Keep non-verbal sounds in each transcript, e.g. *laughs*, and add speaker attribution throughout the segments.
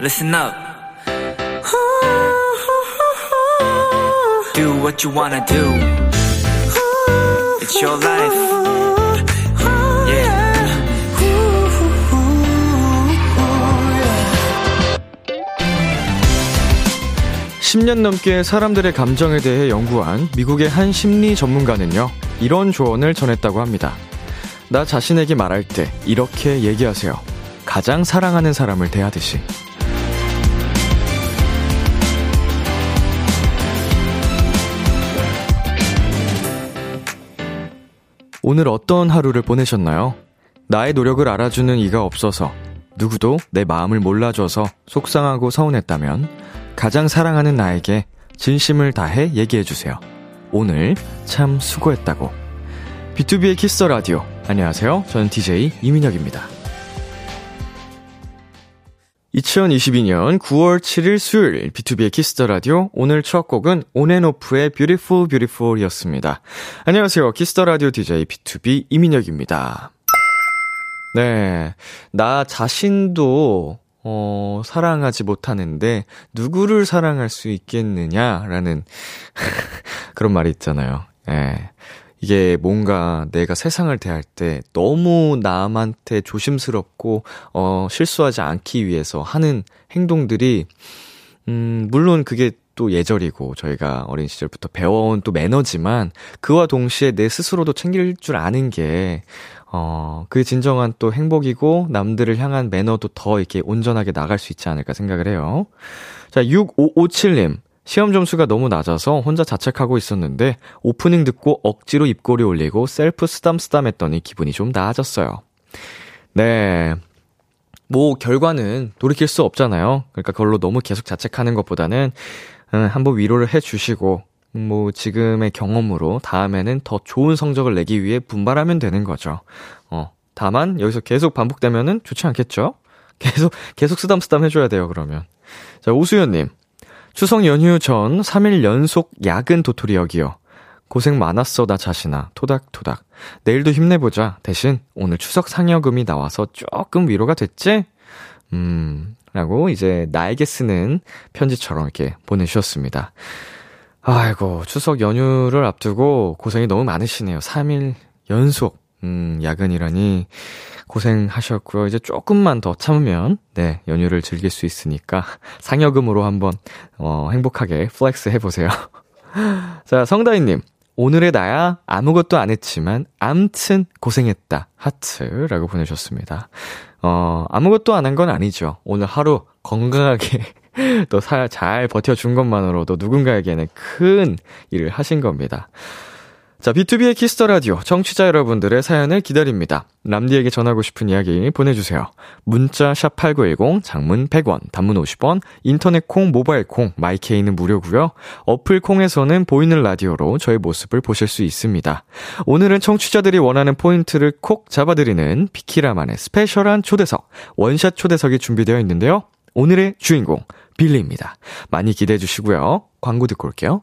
Speaker 1: listen up. Do what you wanna do. It's your life. Yeah.
Speaker 2: 10년 넘게 사람들의 감정에 대해 연구한 미국의 한 심리 전문가는요, 이런 조언을 전했다고 합니다. 나 자신에게 말할 때 이렇게 얘기하세요. 가장 사랑하는 사람을 대하듯이. 오늘 어떤 하루를 보내셨나요? 나의 노력을 알아주는 이가 없어서 누구도 내 마음을 몰라줘서 속상하고 서운했다면 가장 사랑하는 나에게 진심을 다해 얘기해주세요. 오늘 참 수고했다고. BTOB의 Kiss the Radio. 안녕하세요. 저는 DJ 이민혁입니다. 2022년 9월 7일 수요일 B2B의 키스터 라디오 오늘 첫 곡은 ONF의 Beautiful Beautiful이었습니다. 안녕하세요. 키스터 라디오 DJ B2B 이민혁입니다. 네. 나 자신도 어, 사랑하지 못하는데 누구를 사랑할 수 있겠느냐라는 *laughs* 그런 말이 있잖아요. 예. 이게 뭔가 내가 세상을 대할 때 너무 남한테 조심스럽고, 어, 실수하지 않기 위해서 하는 행동들이, 음, 물론 그게 또 예절이고 저희가 어린 시절부터 배워온 또 매너지만 그와 동시에 내 스스로도 챙길 줄 아는 게, 어, 그게 진정한 또 행복이고 남들을 향한 매너도 더 이렇게 온전하게 나갈 수 있지 않을까 생각을 해요. 자, 6557님. 시험 점수가 너무 낮아서 혼자 자책하고 있었는데 오프닝 듣고 억지로 입꼬리 올리고 셀프 쓰담쓰담 했더니 기분이 좀 나아졌어요. 네. 뭐 결과는 돌이킬 수 없잖아요. 그러니까 그걸로 너무 계속 자책하는 것보다는 음, 한번 위로를 해 주시고 뭐 지금의 경험으로 다음에는 더 좋은 성적을 내기 위해 분발하면 되는 거죠. 어. 다만 여기서 계속 반복되면은 좋지 않겠죠? 계속 계속 쓰담쓰담 해 줘야 돼요. 그러면 자 오수연 님 추석 연휴 전 3일 연속 야근 도토리역이요. 고생 많았어, 나 자신아. 토닥토닥. 내일도 힘내보자. 대신 오늘 추석 상여금이 나와서 조금 위로가 됐지? 음, 라고 이제 나에게 쓰는 편지처럼 이렇게 보내주셨습니다. 아이고, 추석 연휴를 앞두고 고생이 너무 많으시네요. 3일 연속, 음, 야근이라니. 고생하셨고요. 이제 조금만 더 참으면, 네, 연휴를 즐길 수 있으니까, *laughs* 상여금으로 한번, 어, 행복하게 flex 해 보세요. *laughs* 자, 성다희 님. 오늘의 나야 아무것도 안 했지만, 암튼 고생했다. 하트라고 보내주셨습니다. 어, 아무것도 안 한 건 아니죠. 오늘 하루 건강하게 *laughs* 또 잘 버텨준 것만으로도 누군가에게는 큰 일을 하신 겁니다. 자, B2B의 키스터 라디오 청취자 여러분들의 사연을 기다립니다. 람디에게 전하고 싶은 이야기 보내주세요. 문자 샵 #8910 장문 100원, 단문 50원, 인터넷 콩, 모바일 콩, 마이케이는 무료고요. 어플 콩에서는 보이는 라디오로 저의 모습을 보실 수 있습니다. 오늘은 청취자들이 원하는 포인트를 콕 잡아드리는 비키라만의 스페셜한 초대석, 원샷 초대석이 준비되어 있는데요. 오늘의 주인공 빌리입니다. 많이 기대해 주시고요. 광고 듣고 올게요.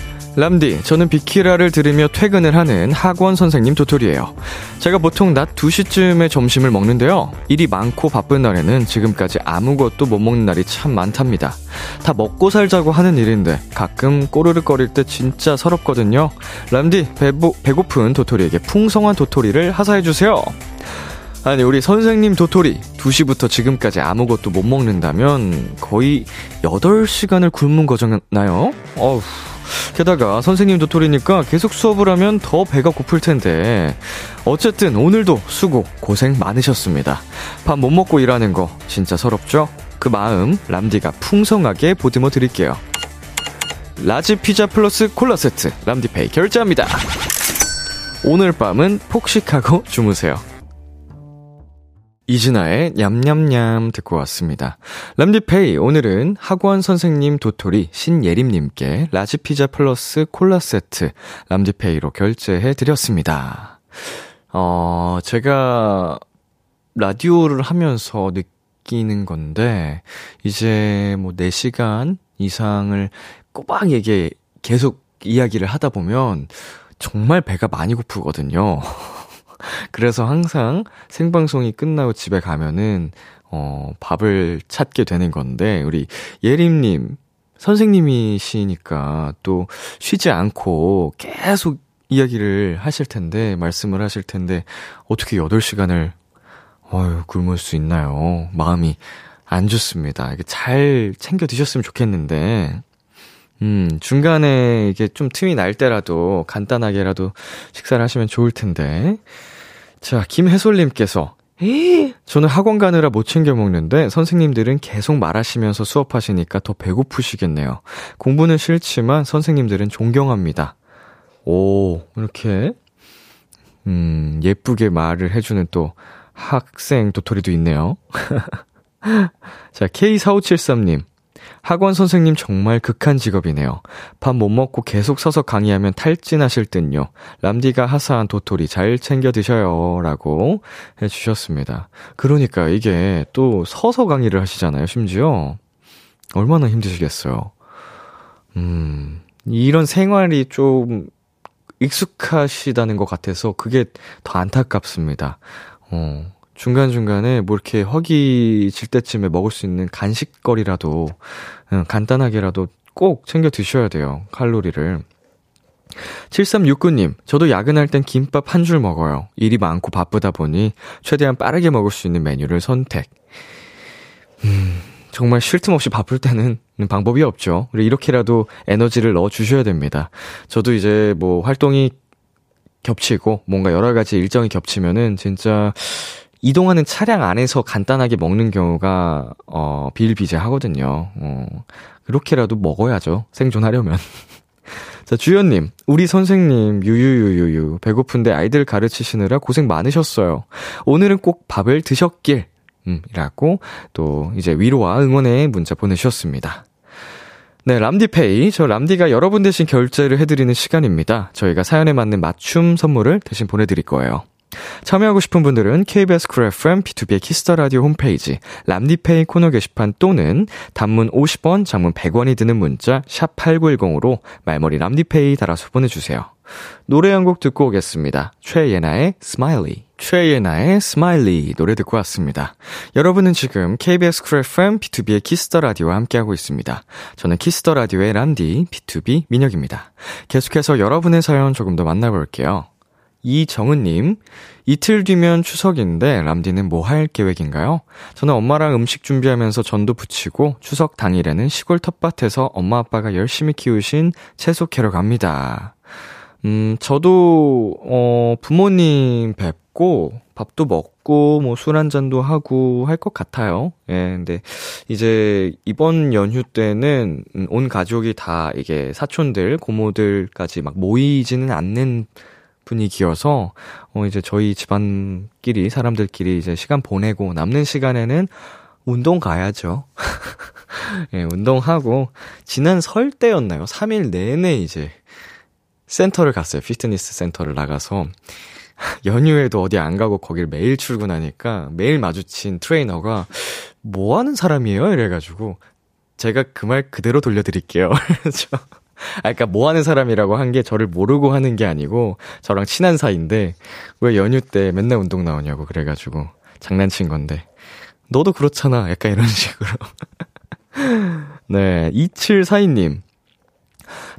Speaker 2: 람디, 저는 비키라를 들으며 퇴근을 하는 학원 선생님 도토리예요. 제가 보통 낮 2시쯤에 점심을 먹는데요. 일이 많고 바쁜 날에는 지금까지 아무것도 못 먹는 날이 참 많답니다. 다 먹고 살자고 하는 일인데 가끔 꼬르륵거릴 때 진짜 서럽거든요. 람디, 배보, 배고픈 도토리에게 풍성한 도토리를 하사해 주세요. 아니, 우리 선생님 도토리, 2시부터 지금까지 아무것도 못 먹는다면 거의 8시간을 굶은 거잖아요? 어우. 게다가 선생님 도토리니까 계속 수업을 하면 더 배가 고플 텐데. 어쨌든 오늘도 수고, 고생 많으셨습니다. 밥 못 먹고 일하는 거 진짜 서럽죠? 그 마음 람디가 풍성하게 보듬어 드릴게요. 라지 피자 플러스 콜라 세트 람디페이 결제합니다. 오늘 밤은 폭식하고 주무세요. 이진아의 냠냠냠 듣고 왔습니다. 람디페이 오늘은 학원 선생님 도토리 신예림님께 라지피자 플러스 콜라 세트 람디페이로 결제해 드렸습니다. 어, 제가 라디오를 하면서 느끼는 건데 이제 뭐 4시간 이상을 꼬박 얘기 계속 이야기를 하다 보면 정말 배가 많이 고프거든요. 그래서 항상 생방송이 끝나고 집에 가면은, 어, 밥을 찾게 되는 건데, 우리 예림님, 선생님이시니까 또 쉬지 않고 계속 이야기를 하실 텐데, 말씀을 하실 텐데, 어떻게 8시간을, 어휴, 굶을 수 있나요? 마음이 안 좋습니다. 이게 잘 챙겨 드셨으면 좋겠는데, 음, 중간에 이게 좀 틈이 날 때라도 간단하게라도 식사를 하시면 좋을 텐데. 자, 김혜솔님께서 저는 학원 가느라 못 챙겨 먹는데 선생님들은 계속 말하시면서 수업하시니까 더 배고프시겠네요. 공부는 싫지만 선생님들은 존경합니다. 오, 이렇게, 음, 예쁘게 말을 해주는 또 학생 도토리도 있네요. *laughs* 자, K4573님. 학원 선생님 정말 극한 직업이네요. 밥 못 먹고 계속 서서 강의하면 탈진하실 듯요. 람디가 하사한 도토리 잘 챙겨 드셔요. 라고 해주셨습니다. 그러니까 이게 또 서서 강의를 하시잖아요, 심지어. 얼마나 힘드시겠어요. 음, 이런 생활이 좀 익숙하시다는 것 같아서 그게 더 안타깝습니다. 어, 중간중간에 뭐 이렇게 허기질 때쯤에 먹을 수 있는 간식거리라도, 음, 간단하게라도 꼭 챙겨 드셔야 돼요. 칼로리를. 7369님, 저도 야근할 땐 김밥 한 줄 먹어요. 일이 많고 바쁘다 보니 최대한 빠르게 먹을 수 있는 메뉴를 선택. 음, 정말 쉴 틈 없이 바쁠 때는 방법이 없죠. 이렇게라도 에너지를 넣어 주셔야 됩니다. 저도 이제 뭐 활동이 겹치고 뭔가 여러 가지 일정이 겹치면은 진짜 이동하는 차량 안에서 간단하게 먹는 경우가, 어, 비일비재하거든요. 어, 그렇게라도 먹어야죠. 생존하려면. *laughs* 자, 주연님, 우리 선생님, 유유유유유. 배고픈데 아이들 가르치시느라 고생 많으셨어요. 오늘은 꼭 밥을 드셨길. 음, 이라고 또 이제 위로와 응원의 문자 보내주셨습니다. 네, 람디페이. 저 람디가 여러분 대신 결제를 해드리는 시간입니다. 저희가 사연에 맞는 맞춤 선물을 대신 보내드릴 거예요. 참여하고 싶은 분들은 KBS 쿨 FM B2B의 키스터 라디오 홈페이지 람디페이 코너 게시판 또는 단문 50원, 장문 100원이 드는 문자 샵 8910으로 말머리 람디페이 달아서 보내주세요. 노래 한 곡 듣고 오겠습니다. 최예나의 SMILEY. 최예나의 SMILEY 노래 듣고 왔습니다. 여러분은 지금 KBS 쿨 FM B2B의 키스터 라디오와 함께하고 있습니다. 저는 키스터 라디오의 람디 B2B 민혁입니다. 계속해서 여러분의 사연 조금 더 만나볼게요. 이정은님, 이틀 뒤면 추석인데 람디는 뭐 할 계획인가요? 저는 엄마랑 음식 준비하면서 전도 부치고 추석 당일에는 시골 텃밭에서 엄마 아빠가 열심히 키우신 채소 캐러 갑니다. 음, 저도, 어, 부모님 뵙고 밥도 먹고 뭐 술 한잔도 하고 할 것 같아요. 예, 근데 이제 이번 연휴 때는 온 가족이 다 이게 사촌들, 고모들까지 막 모이지는 않는 분위기여서 어 이제 저희 집안끼리 사람들끼리 이제 시간 보내고 남는 시간에는 운동 가야죠. *laughs* 예, 운동하고 지난 설 때였나요? 3일 내내 이제 센터를 갔어요. 피트니스 센터를 나가서 *laughs* 연휴에도 어디 안 가고 거길 매일 출근하니까 매일 마주친 트레이너가 뭐 하는 사람이에요? 이래가지고 제가 그 말 그대로 돌려드릴게요. *laughs* 그래서 아, 그니까 뭐 하는 사람이라고 한 게 저를 모르고 하는 게 아니고 저랑 친한 사이인데 왜 연휴 때 맨날 운동 나오냐고 그래가지고 장난친 건데 너도 그렇잖아. 약간 이런 *laughs* 식으로. 네, 2742님.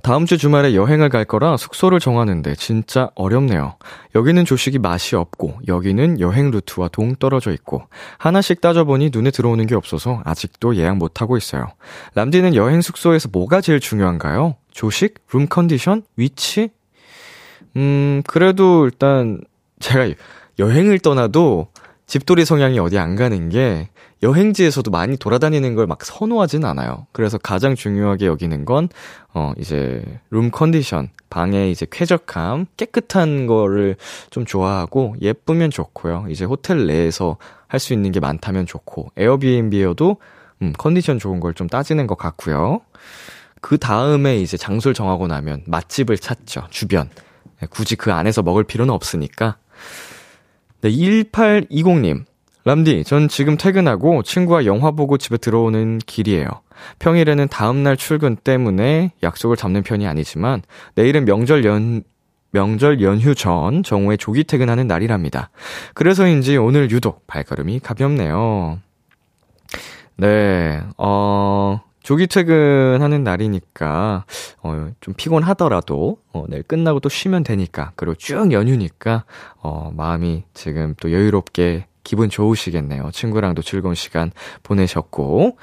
Speaker 2: 다음 주 주말에 여행을 갈 거라 숙소를 정하는데 진짜 어렵네요. 여기는 조식이 맛이 없고, 여기는 여행 루트와 동 떨어져 있고, 하나씩 따져보니 눈에 들어오는 게 없어서 아직도 예약 못하고 있어요. 람디는 여행 숙소에서 뭐가 제일 중요한가요? 조식? 룸 컨디션? 위치? 음, 그래도 일단 제가 여행을 떠나도 집돌이 성향이 어디 안 가는 게 여행지에서도 많이 돌아다니는 걸 막 선호하진 않아요. 그래서 가장 중요하게 여기는 건, 어, 이제, 룸 컨디션, 방의 이제 쾌적함, 깨끗한 거를 좀 좋아하고, 예쁘면 좋고요. 이제 호텔 내에서 할 수 있는 게 많다면 좋고, 에어비앤비여도, 음, 컨디션 좋은 걸 좀 따지는 것 같고요. 그 다음에 이제 장소를 정하고 나면 맛집을 찾죠, 주변. 네, 굳이 그 안에서 먹을 필요는 없으니까. 네, 1820님. 람디, 전 지금 퇴근하고 친구와 영화 보고 집에 들어오는 길이에요. 평일에는 다음날 출근 때문에 약속을 잡는 편이 아니지만, 내일은 명절 연, 명절 연휴 전 정오에 조기 퇴근하는 날이랍니다. 그래서인지 오늘 유독 발걸음이 가볍네요. 네, 어, 조기 퇴근하는 날이니까, 어, 좀 피곤하더라도, 어, 내일 끝나고 또 쉬면 되니까, 그리고 쭉 연휴니까, 어, 마음이 지금 또 여유롭게 기분 좋으시겠네요. 친구랑도 즐거운 시간 보내셨고.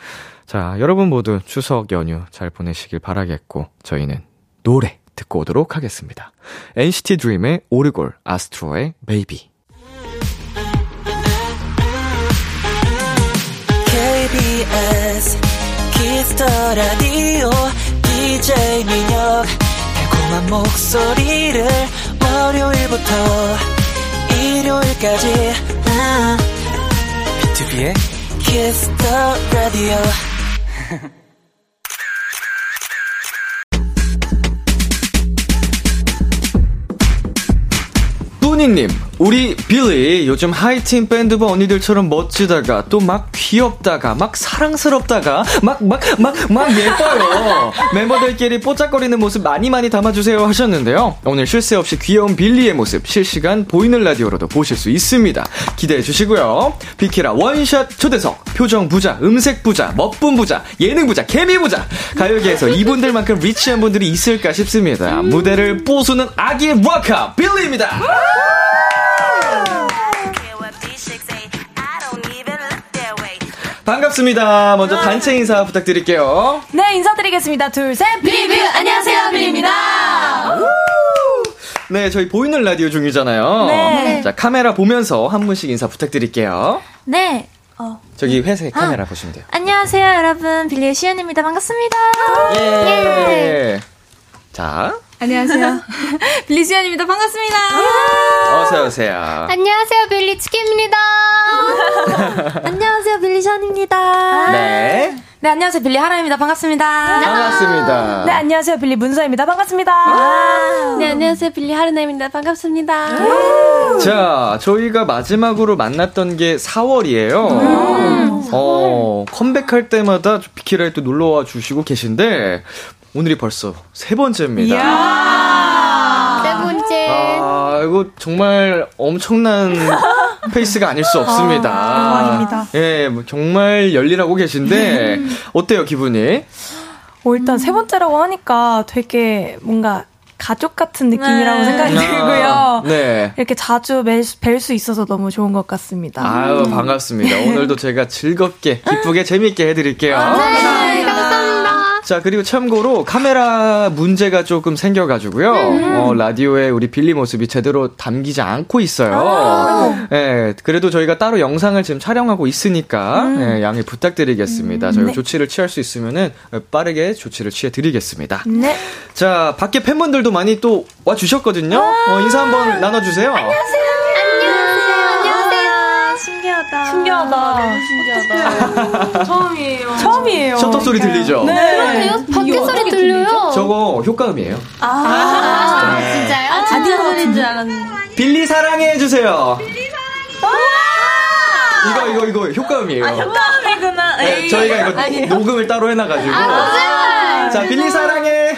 Speaker 2: 자, 여러분 모두 추석 연휴 잘 보내시길 바라겠고, 저희는 노래 듣고 오도록 하겠습니다. NCT DREAM의 오르골, 아스트로의 Baby.
Speaker 3: KBS Kiss the Radio DJ 민혁. 달콤한 목소리를 월요일부터 일요일까지.
Speaker 1: B2B의
Speaker 3: Kiss the Radio.
Speaker 2: 뿌니님, 우리 빌리 요즘 하이틴 밴드부 언니들처럼 멋지다가 또 막 귀엽다가 막 사랑스럽다가 막 막 막 막 예뻐요. *laughs* 멤버들끼리 뽀짝거리는 모습 많이 많이 담아주세요 하셨는데요. 오늘 쉴 새 없이 귀여운 빌리의 모습 실시간 보이는 라디오로도 보실 수 있습니다. 기대해 주시고요. 비키라 원샷 초대석, 표정 부자, 음색 부자, 멋분 부자, 예능 부자, 케미 부자. 가요계에서 이분들만큼 리치한 분들이 있을까 싶습니다. 무대를 뽀수는 아기의 와카 빌리입니다. 반갑습니다. 먼저 단체 인사 부탁드릴게요.
Speaker 4: 네, 인사드리겠습니다. 둘, 셋, 비비 안녕하세요, 비비입니다.
Speaker 2: 네, 저희 보이는 라디오 중이잖아요.
Speaker 4: 네.
Speaker 2: 자, 카메라 보면서 한 분씩 인사 부탁드릴게요.
Speaker 5: 네. 어.
Speaker 2: 저기 회색 카메라 보시면 돼요.
Speaker 5: 안녕하세요, 여러분. 빌리의 시연입니다. 반갑습니다.
Speaker 2: 예. 자,
Speaker 4: 안녕하세요. *laughs* 빌리 시연입니다. 반갑습니다.
Speaker 2: 어서 오세요.
Speaker 5: 안녕하세요, 빌리 치킨입니다. *laughs* 안녕하세요, 빌리 션입니다.
Speaker 2: 네.
Speaker 4: 네, 안녕하세요. 빌리 하라입니다. 반갑습니다.
Speaker 2: 반갑습니다.
Speaker 4: 네, 안녕하세요. 빌리 문수아입니다. 반갑습니다.
Speaker 5: 네, 안녕하세요, 빌리 하루나입니다. 반갑습니다.
Speaker 2: 자, 저희가 마지막으로 만났던 게 4월이에요. 어, 컴백할 때마다 비키라에 또 놀러와 주시고 계신데, 오늘이 벌써 세 번째입니다.
Speaker 5: 네 번째.
Speaker 2: 아, 이거 정말 엄청난 *laughs* 페이스가 아닐 수 없습니다.
Speaker 4: 아닙니다.
Speaker 2: 예, 뭐 정말 열일하고 계신데, *laughs* 어때요, 기분이?
Speaker 4: 어, 일단 세 번째라고 하니까 되게 뭔가 가족 같은 느낌이라고
Speaker 5: 네.
Speaker 4: 생각이
Speaker 2: 아,
Speaker 4: 들고요.
Speaker 2: 네.
Speaker 4: 이렇게 자주 뵐 수 있어서 너무 좋은 것 같습니다.
Speaker 2: 아유, 반갑습니다. 오늘도 제가 즐겁게, 기쁘게, 재미있게 해드릴게요.
Speaker 5: 네, 감사합니다.
Speaker 2: 자, 그리고 참고로 카메라 문제가 조금 생겨가지고요. 어, 라디오에 우리 빌리 모습이 제대로 담기지 않고 있어요. 예, 그래도 저희가 따로 영상을 지금 촬영하고 있으니까, 예, 양해 부탁드리겠습니다. 저희가 조치를 취할 수 있으면은 빠르게 조치를 취해드리겠습니다.
Speaker 4: 네.
Speaker 2: 자, 밖에 팬분들도 많이 또 와주셨거든요. 어, 인사 한번 나눠주세요.
Speaker 5: 안녕하세요. 신기하다.
Speaker 4: 신기하다.
Speaker 5: 신기하다. *laughs* 처음이에요.
Speaker 4: 처음이에요.
Speaker 2: 셔터 소리 들리죠?
Speaker 4: 네.
Speaker 5: 그러네요. 밖에 소리 들려요.
Speaker 2: 저거 효과음이에요.
Speaker 5: 아,
Speaker 2: 네.
Speaker 5: 진짜요? 아, 진짜 소리인 줄 알았는데.
Speaker 2: 빌리 사랑해 주세요. 이거, 이거, 이거 효과음이에요.
Speaker 4: 효과음이구나.
Speaker 2: 네, 저희가 이거 녹음을 따로 해놔가지고. 자, 빌리 사랑해.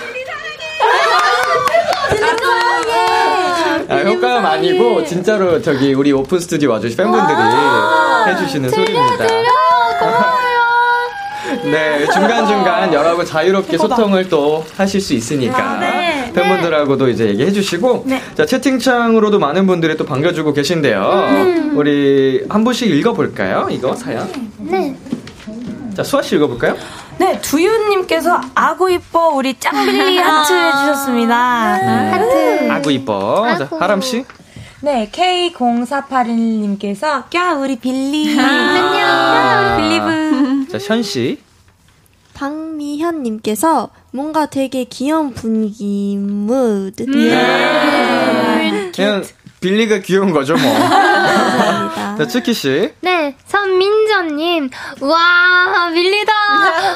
Speaker 2: 아, 효과음 아니고, 진짜로 저기 우리 오픈 스튜디오 와주신 팬분들이 해주시는 소리입니다. *laughs* 네, 중간중간 여러분 자유롭게 소통을 또 하실 수 있으니까. 팬분들하고도 이제 얘기해 주시고. 자, 채팅창으로도 많은 분들이 또 반겨주고 계신데요. 우리 한 분씩 읽어볼까요? 이거 사연.
Speaker 5: 네.
Speaker 2: 자, 수아씨 읽어볼까요?
Speaker 4: 네, 두유님께서 아구 이뻐 우리 짱빌리 *laughs* 하트 해주셨습니다.
Speaker 5: 하트.
Speaker 2: 아구 이뻐. 자,
Speaker 5: 아구.
Speaker 2: 하람 씨.
Speaker 6: 네, K0481님께서 꺄 우리 빌리. *laughs*
Speaker 5: 안녕.
Speaker 6: 빌리브.
Speaker 2: 자, 시윤 씨.
Speaker 7: 박미현님께서 뭔가 되게 귀여운 분위기 무드.
Speaker 2: 그냥 빌리가 귀여운 거죠, 뭐.
Speaker 7: 감사합니다. *laughs*
Speaker 2: 자, 츠키씨.
Speaker 5: 네, 선민저님. 와, 빌리다.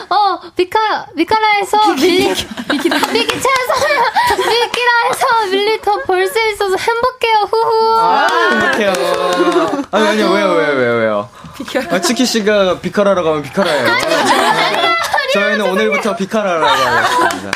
Speaker 5: 어, 비카, 비카라에서 빌리. 비키라. 비키차에서, 비키라에서 빌리 더 볼 수 있어서 행복해요, 후후.
Speaker 2: 아, 행복해요. 아니, 아니요, 왜요, 왜요, 왜요, 왜요. 아, 츠키씨가 비카라라고 하면 비카라예요. 저희는 오늘부터 비카라라고 하겠습니다.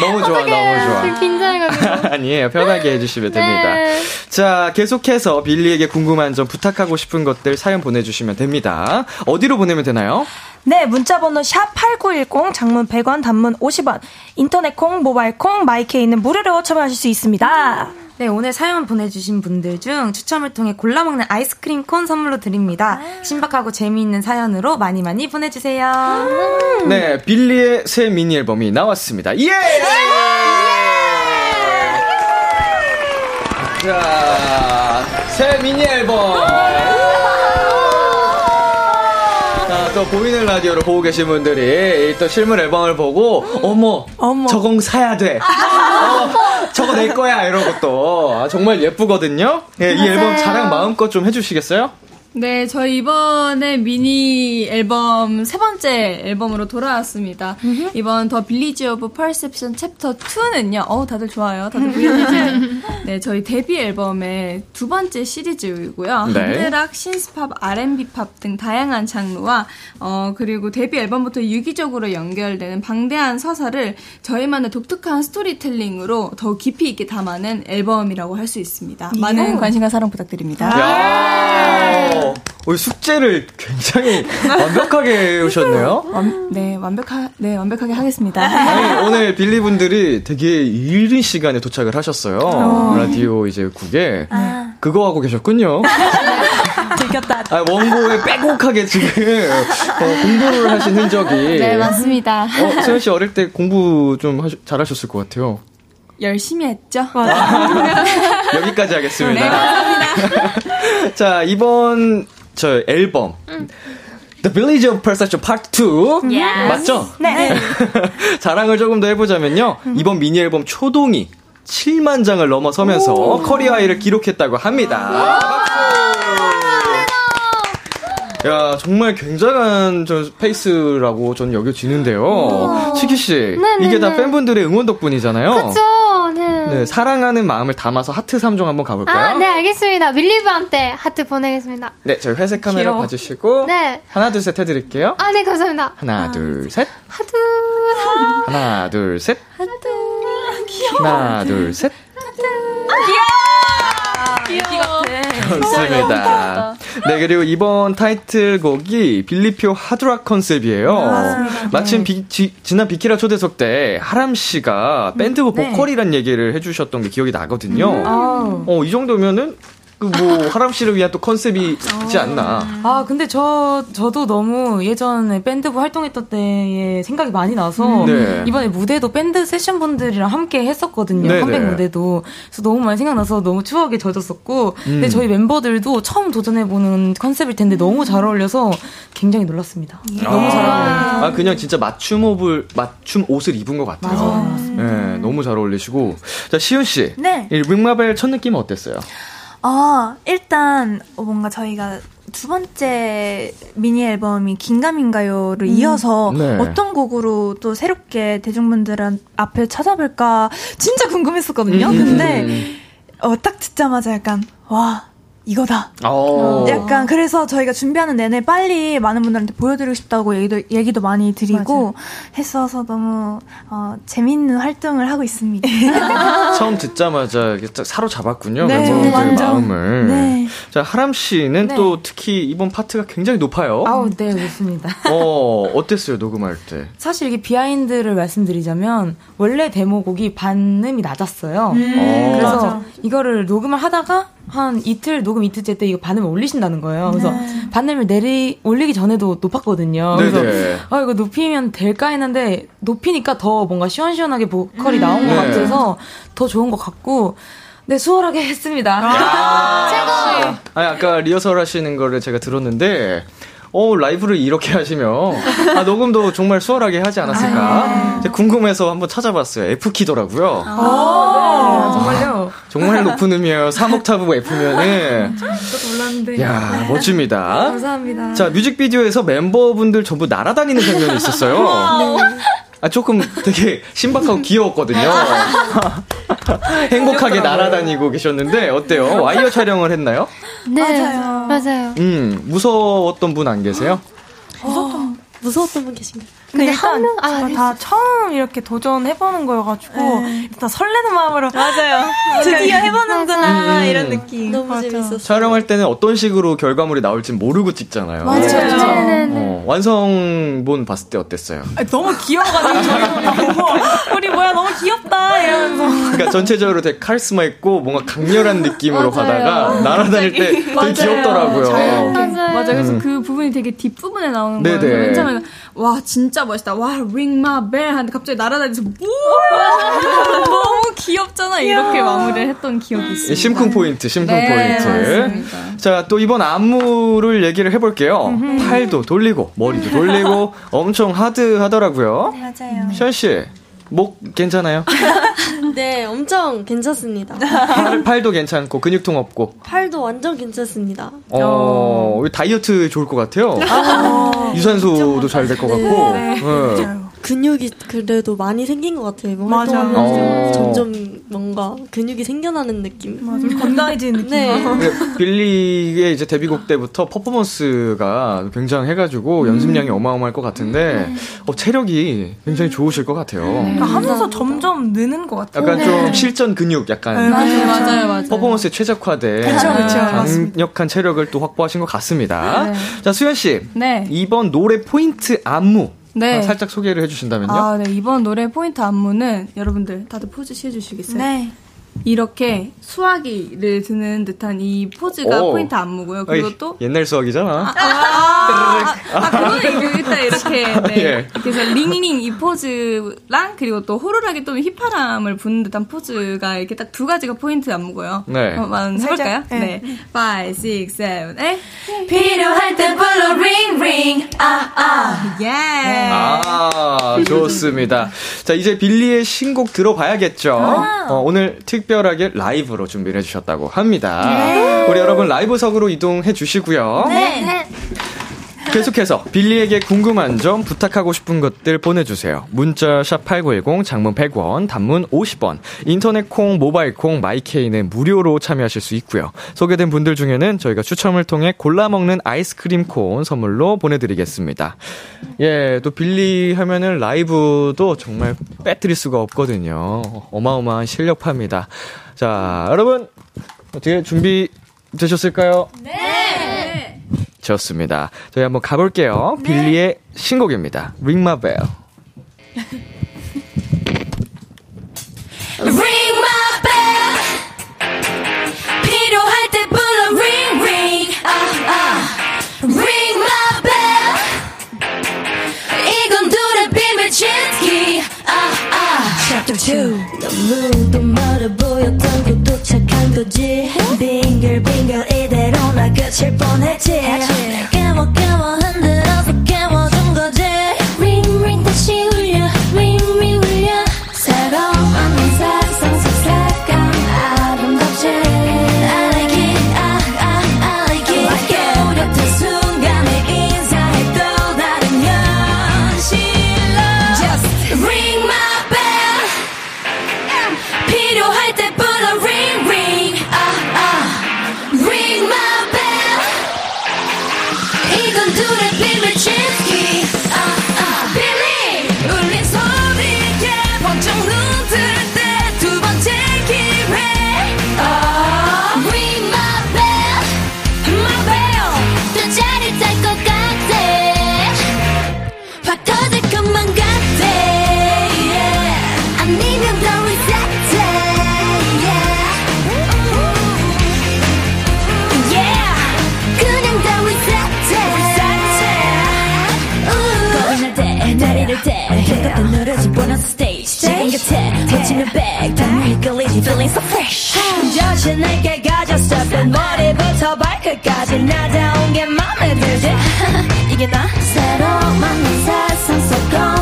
Speaker 2: 너무 좋아, 너무 좋아.
Speaker 5: 긴장해가지고. *laughs*
Speaker 2: 아니에요. 편하게 해주시면 됩니다.
Speaker 5: 네.
Speaker 2: 자, 계속해서 빌리에게 궁금한 점 부탁하고 싶은 것들 사연 보내주시면 됩니다. 어디로 보내면 되나요?
Speaker 4: 네, 문자번호 샵8910, 장문 100원, 단문 50원, 인터넷 콩, 모바일 콩, 마이케이는 무료로 참여하실 수 있습니다.
Speaker 6: 네, 오늘 사연 보내주신 분들 중 추첨을 통해 골라먹는 아이스크림 콘 선물로 드립니다. 신박하고 재미있는 사연으로 많이 많이 보내주세요.
Speaker 2: 네, 빌리의 새 미니 앨범이 나왔습니다. 예! 자, 새 미니 앨범. 자, 또 보이는 라디오를 보고 계신 분들이 또 실물 앨범을 보고 어머,
Speaker 4: 어머.
Speaker 2: 저건 사야 돼. 어, 저거 내 거야 이러고 또 아, 정말 예쁘거든요. 예, 이 앨범 자랑 마음껏 좀 해주시겠어요?
Speaker 8: 네, 저희 이번에 미니 앨범 세 번째 앨범으로 돌아왔습니다. 이번 The Village of Perception Chapter 2는요. 어, 다들 좋아요. 다들 보이시죠? *laughs* 네, 저희 데뷔 앨범의 두 번째 시리즈이고요.
Speaker 2: 네.
Speaker 8: 하드락, synth-pop, R&B 팝 등 다양한 장르와 어, 그리고 데뷔 앨범부터 유기적으로 연결되는 방대한 서사를 저희만의 독특한 스토리텔링으로 더 깊이 있게 담아낸 앨범이라고 할 수 있습니다. 많은 관심과 사랑 부탁드립니다.
Speaker 2: 야, 오, 숙제를 굉장히 완벽하게 해오셨네요.
Speaker 8: 완, 네, 완벽하, 네, 완벽하게 하겠습니다.
Speaker 2: 아니, 오늘 빌리 분들이 되게 이른 시간에 도착을 하셨어요. 라디오 이제 국에. 그거 하고 계셨군요. *laughs*
Speaker 4: 들켰다.
Speaker 2: 아, 원고에 빼곡하게 지금 어, 공부를 하신 흔적이.
Speaker 5: 네, 맞습니다.
Speaker 2: 어, 수현 씨 어릴 때 공부 좀 하시- 잘하셨을 것 같아요.
Speaker 8: 열심히 했죠? *laughs*
Speaker 2: 여기까지 하겠습니다. *laughs* 자, 이번 저 앨범. The Village of Perception Part 2. 맞죠?
Speaker 4: 네. *laughs*
Speaker 2: 자랑을 조금 더 해보자면요. 이번 미니 앨범 초동이 7만 장을 넘어서면서 career high를 기록했다고 합니다. 야, 정말 굉장한 저 페이스라고 저는 여겨지는데요. 츠키씨, 이게 다 팬분들의 응원 덕분이잖아요.
Speaker 5: 그쵸, 네.
Speaker 2: 네, 사랑하는 마음을 담아서 하트 3종 한번 가볼까요?
Speaker 5: 아, 네, 알겠습니다. 빌리브한테 하트 보내겠습니다.
Speaker 2: 네, 저희 회색 카메라
Speaker 4: 귀여워.
Speaker 2: 봐주시고.
Speaker 5: 네.
Speaker 2: 하나, 둘, 셋 해드릴게요.
Speaker 5: 아, 네, 감사합니다.
Speaker 2: 하나, 둘, 셋.
Speaker 5: 하트.
Speaker 2: 하나, 둘, 셋. 하나, 둘, 셋. 좋습니다. 네, 그리고 이번 타이틀곡이 빌리표 하드락 컨셉이에요. 마침 비- 지, 지난 비키라 초대석 때 하람 씨가 밴드부 보컬이란 얘기를 해주셨던 게 기억이 나거든요. 어, 이 정도면은 그 뭐 하람 씨를 위한 또 컨셉이 있지 않나.
Speaker 6: 아, 근데 저, 저도 너무 예전에 밴드부 활동했던 때에 생각이 많이 나서,
Speaker 2: 네.
Speaker 6: 이번에 무대도 밴드 세션 분들이랑 함께 했었거든요.
Speaker 2: 네네.
Speaker 6: 컴백 무대도. 그래서 너무 많이 생각나서 너무 추억에 젖었었고, 근데 저희 멤버들도 처음 도전해보는 컨셉일 텐데 너무 잘 어울려서 굉장히 놀랐습니다. 너무 잘 어울려요.
Speaker 2: 아, 그냥 진짜 맞춤 옷을, 맞춤 옷을 입은 것 같아요. 네, 너무 잘 어울리시고. 자, 시윤 씨.
Speaker 4: 네.
Speaker 2: 이 윙마벨 첫 느낌은 어땠어요?
Speaker 9: 어, 일단 어, 뭔가 저희가 두 번째 미니 앨범이 긴가민가요를 이어서
Speaker 2: 네.
Speaker 9: 어떤 곡으로 또 새롭게 대중분들 앞에 찾아볼까 진짜 궁금했었거든요.
Speaker 2: 음,
Speaker 9: 근데
Speaker 2: 음,
Speaker 9: 어, 딱 듣자마자 약간 와 이거다.
Speaker 2: 어.
Speaker 9: 약간 그래서 저희가 준비하는 내내 빨리 많은 분들한테 보여드리고 싶다고 얘기도 얘기도 많이 드리고 했어서 너무 어, 재밌는 활동을 하고 있습니다. *laughs* *laughs*
Speaker 2: 처음 듣자마자 사로잡았군요.
Speaker 9: 네,
Speaker 2: 멤버들
Speaker 9: 완전.
Speaker 2: 마음을.
Speaker 9: 네.
Speaker 2: 자, 하람 씨는
Speaker 6: 네.
Speaker 2: 또 특히 이번 파트가 굉장히 높아요.
Speaker 6: 아우, 네, 그렇습니다.
Speaker 2: 어, *laughs* 어땠어요, 녹음할 때?
Speaker 6: 사실 이게 비하인드를 말씀드리자면 원래 데모곡이 반음이 낮았어요.
Speaker 2: 어.
Speaker 6: 그래서
Speaker 9: 맞아.
Speaker 6: 이거를 녹음을 하다가 한 이틀 녹음 이틀째 때 이거 반음을 올리신다는 거예요. 그래서 반음을 내리 올리기 전에도 높았거든요. 그래서
Speaker 2: 네네.
Speaker 6: 아 이거 높이면 될까 했는데 높이니까 더 뭔가 시원시원하게 보컬이 나온 것
Speaker 2: 네.
Speaker 6: 같아서 더 좋은 것 같고 네 수월하게 했습니다. *laughs*
Speaker 2: 최고! 아니, 아까 리허설 하시는 거를 제가 들었는데, 어, 라이브를 이렇게 하시면, 아, 녹음도 정말 수월하게 하지 않았을까? 제가 궁금해서 한번 찾아봤어요. F키더라고요.
Speaker 6: 아, 정말요?
Speaker 2: 정말 높은 음이에요. 3옥타브 F면은.
Speaker 6: 저도 몰랐는데.
Speaker 2: 야 멋집니다.
Speaker 6: 감사합니다.
Speaker 2: 자, 뮤직비디오에서 멤버분들 전부 날아다니는 장면이 있었어요. 아, 조금 되게 신박하고 귀여웠거든요. *laughs* 행복하게 날아다니고 계셨는데, 어때요? 와이어 촬영을 했나요?
Speaker 5: 네,
Speaker 9: 맞아요.
Speaker 5: 맞아요.
Speaker 2: 음, 무서웠던 분 안 계세요?
Speaker 7: 무서웠던 분 계신가요?
Speaker 4: 근데
Speaker 5: 한 명- 아, 네.
Speaker 4: 다 처음 이렇게 도전해보는 거여가지고 일단 설레는 마음으로
Speaker 9: 맞아요. *laughs* 드디어 해보는구나
Speaker 2: 음.
Speaker 9: 이런 느낌.
Speaker 7: 너무
Speaker 4: 맞아.
Speaker 7: 재밌었어요.
Speaker 2: 촬영할 때는 어떤 식으로 결과물이 나올지 모르고 찍잖아요.
Speaker 9: 맞아요.
Speaker 5: 네네네.
Speaker 2: 어, 완성본 봤을 때 어땠어요?
Speaker 4: 아니, 너무 귀여워가지고 *laughs* 우리 뭐야 너무 귀엽다 이러면서
Speaker 2: 그러니까 전체적으로 되게 카리스마 있고 뭔가 강렬한 느낌으로
Speaker 5: 맞아요.
Speaker 2: 가다가 날아다닐 때 되게 귀엽더라고요.
Speaker 5: 맞아요.
Speaker 8: 맞아. 그래서
Speaker 2: 음.
Speaker 8: 그 부분이 되게 뒷부분에 나오는. 거예요. 맨 처음에 와 진짜 멋있다. 와 ring my bell 하는데 갑자기 날아다니면서 우와 *laughs* 너무 귀엽잖아. 이렇게 마무리를 했던 기억이 있어요.
Speaker 2: 심쿵 포인트, 심쿵
Speaker 8: 네,
Speaker 2: 포인트.
Speaker 8: 맞습니다.
Speaker 2: 자, 또 이번 안무를 얘기를 해볼게요. 팔도 돌리고, 머리도 돌리고, 엄청 하드하더라고요.
Speaker 9: 맞아요.
Speaker 2: 시현 씨, 목 괜찮아요? *laughs*
Speaker 7: 네, 엄청 괜찮습니다.
Speaker 2: 팔, 팔도 괜찮고, 근육통 없고.
Speaker 7: 팔도 완전 괜찮습니다.
Speaker 2: 어, 이거 다이어트 좋을 것 같아요. 유산소도 잘 될 것 같고. 네.
Speaker 7: 근육이 그래도 많이 생긴 것 같아요. 이번
Speaker 4: 맞아.
Speaker 7: 활동하면서
Speaker 2: 어.
Speaker 7: 점점 뭔가 근육이 생겨나는 느낌.
Speaker 4: 맞아 건강해지는 느낌
Speaker 7: 네.
Speaker 2: 근데 빌리의 이제 데뷔곡 때부터 퍼포먼스가 굉장해가지고 연습량이 어마어마할 것 같은데, 어, 체력이 굉장히 좋으실 것 같아요.
Speaker 4: 그러니까 하면서 점점 느는 것 같아요
Speaker 2: 약간 좀 실전 근육, 약간
Speaker 4: 네,
Speaker 8: 맞아요, 맞아요, 맞아요.
Speaker 2: 퍼포먼스에 최적화된
Speaker 4: 그쵸, 그쵸,
Speaker 2: 강력한 체력을 또 확보하신 것 같습니다.
Speaker 8: 네.
Speaker 2: 자, 수현 씨.
Speaker 8: 네.
Speaker 2: 이번 노래 포인트 안무.
Speaker 8: 네.
Speaker 2: 아, 살짝 소개를 해주신다면요.
Speaker 8: 아, 네. 이번 노래 포인트 안무는 여러분들 다들 포즈 취해주시겠어요?
Speaker 9: 네.
Speaker 8: 이렇게 수화기를 드는 듯한 이 포즈가
Speaker 2: 오.
Speaker 8: 포인트 안무고요. 그리고
Speaker 2: 어이,
Speaker 8: 또
Speaker 2: 옛날 수학이잖아. *laughs*
Speaker 8: 아, 아, 그거는 이제 일단 이렇게 네.
Speaker 2: 예.
Speaker 8: 그래서 링링 이 포즈랑 그리고 또 호루라기 또는 휘파람을 부는 듯한 포즈가 이렇게 딱 두 가지가 포인트 안무고요.
Speaker 2: 네.
Speaker 8: 한번 해볼까요?
Speaker 4: 살짝,
Speaker 8: 네.
Speaker 4: 네.
Speaker 8: 5, 6, 7, 8.
Speaker 3: 필요할 때 불러 ring ring 아아
Speaker 8: 예.
Speaker 2: 아, 좋습니다. 자, 이제 빌리의 신곡 들어봐야겠죠. 어, 오늘 특 별하게 라이브로 준비를 해주셨다고 합니다. 우리 여러분 라이브석으로 이동해 주시고요.
Speaker 5: 네.
Speaker 2: 계속해서 빌리에게 궁금한 점 부탁하고 싶은 것들 보내주세요. 문자 샵 8910 장문 100원 단문 50원 인터넷 콩 모바일 콩 마이케이는 무료로 참여하실 수 있고요. 소개된 분들 중에는 저희가 추첨을 통해 골라 먹는 아이스크림 콘 선물로 보내드리겠습니다. 예, 또 빌리 하면은 라이브도 정말 빼뜨릴 수가 없거든요. 어마어마한 실력파입니다. 자, 여러분 어떻게 준비 되셨을까요? 네. 좋습니다. 저희 한번 가볼게요. 빌리의 신곡입니다. Ring My Bell. *laughs*
Speaker 3: ring my bell. 필요할 때 불러. Ring ring. 아 아 ring my bell. 이건 둘의 비밀 짓기. 아 아 Chapter 2 너무도 멀어 보였던 그도 착한 거지. 빙글빙글 이대로 나 끝일 뻔했지. 깨워 깨워 터치면 back 당연히 끌리지 feeling so fresh. 여신 내게 가졌어 뺀 머리부터 발끝까지 나다운 게 맘에 들지. *laughs* 이게 나 새로 만난 세상 속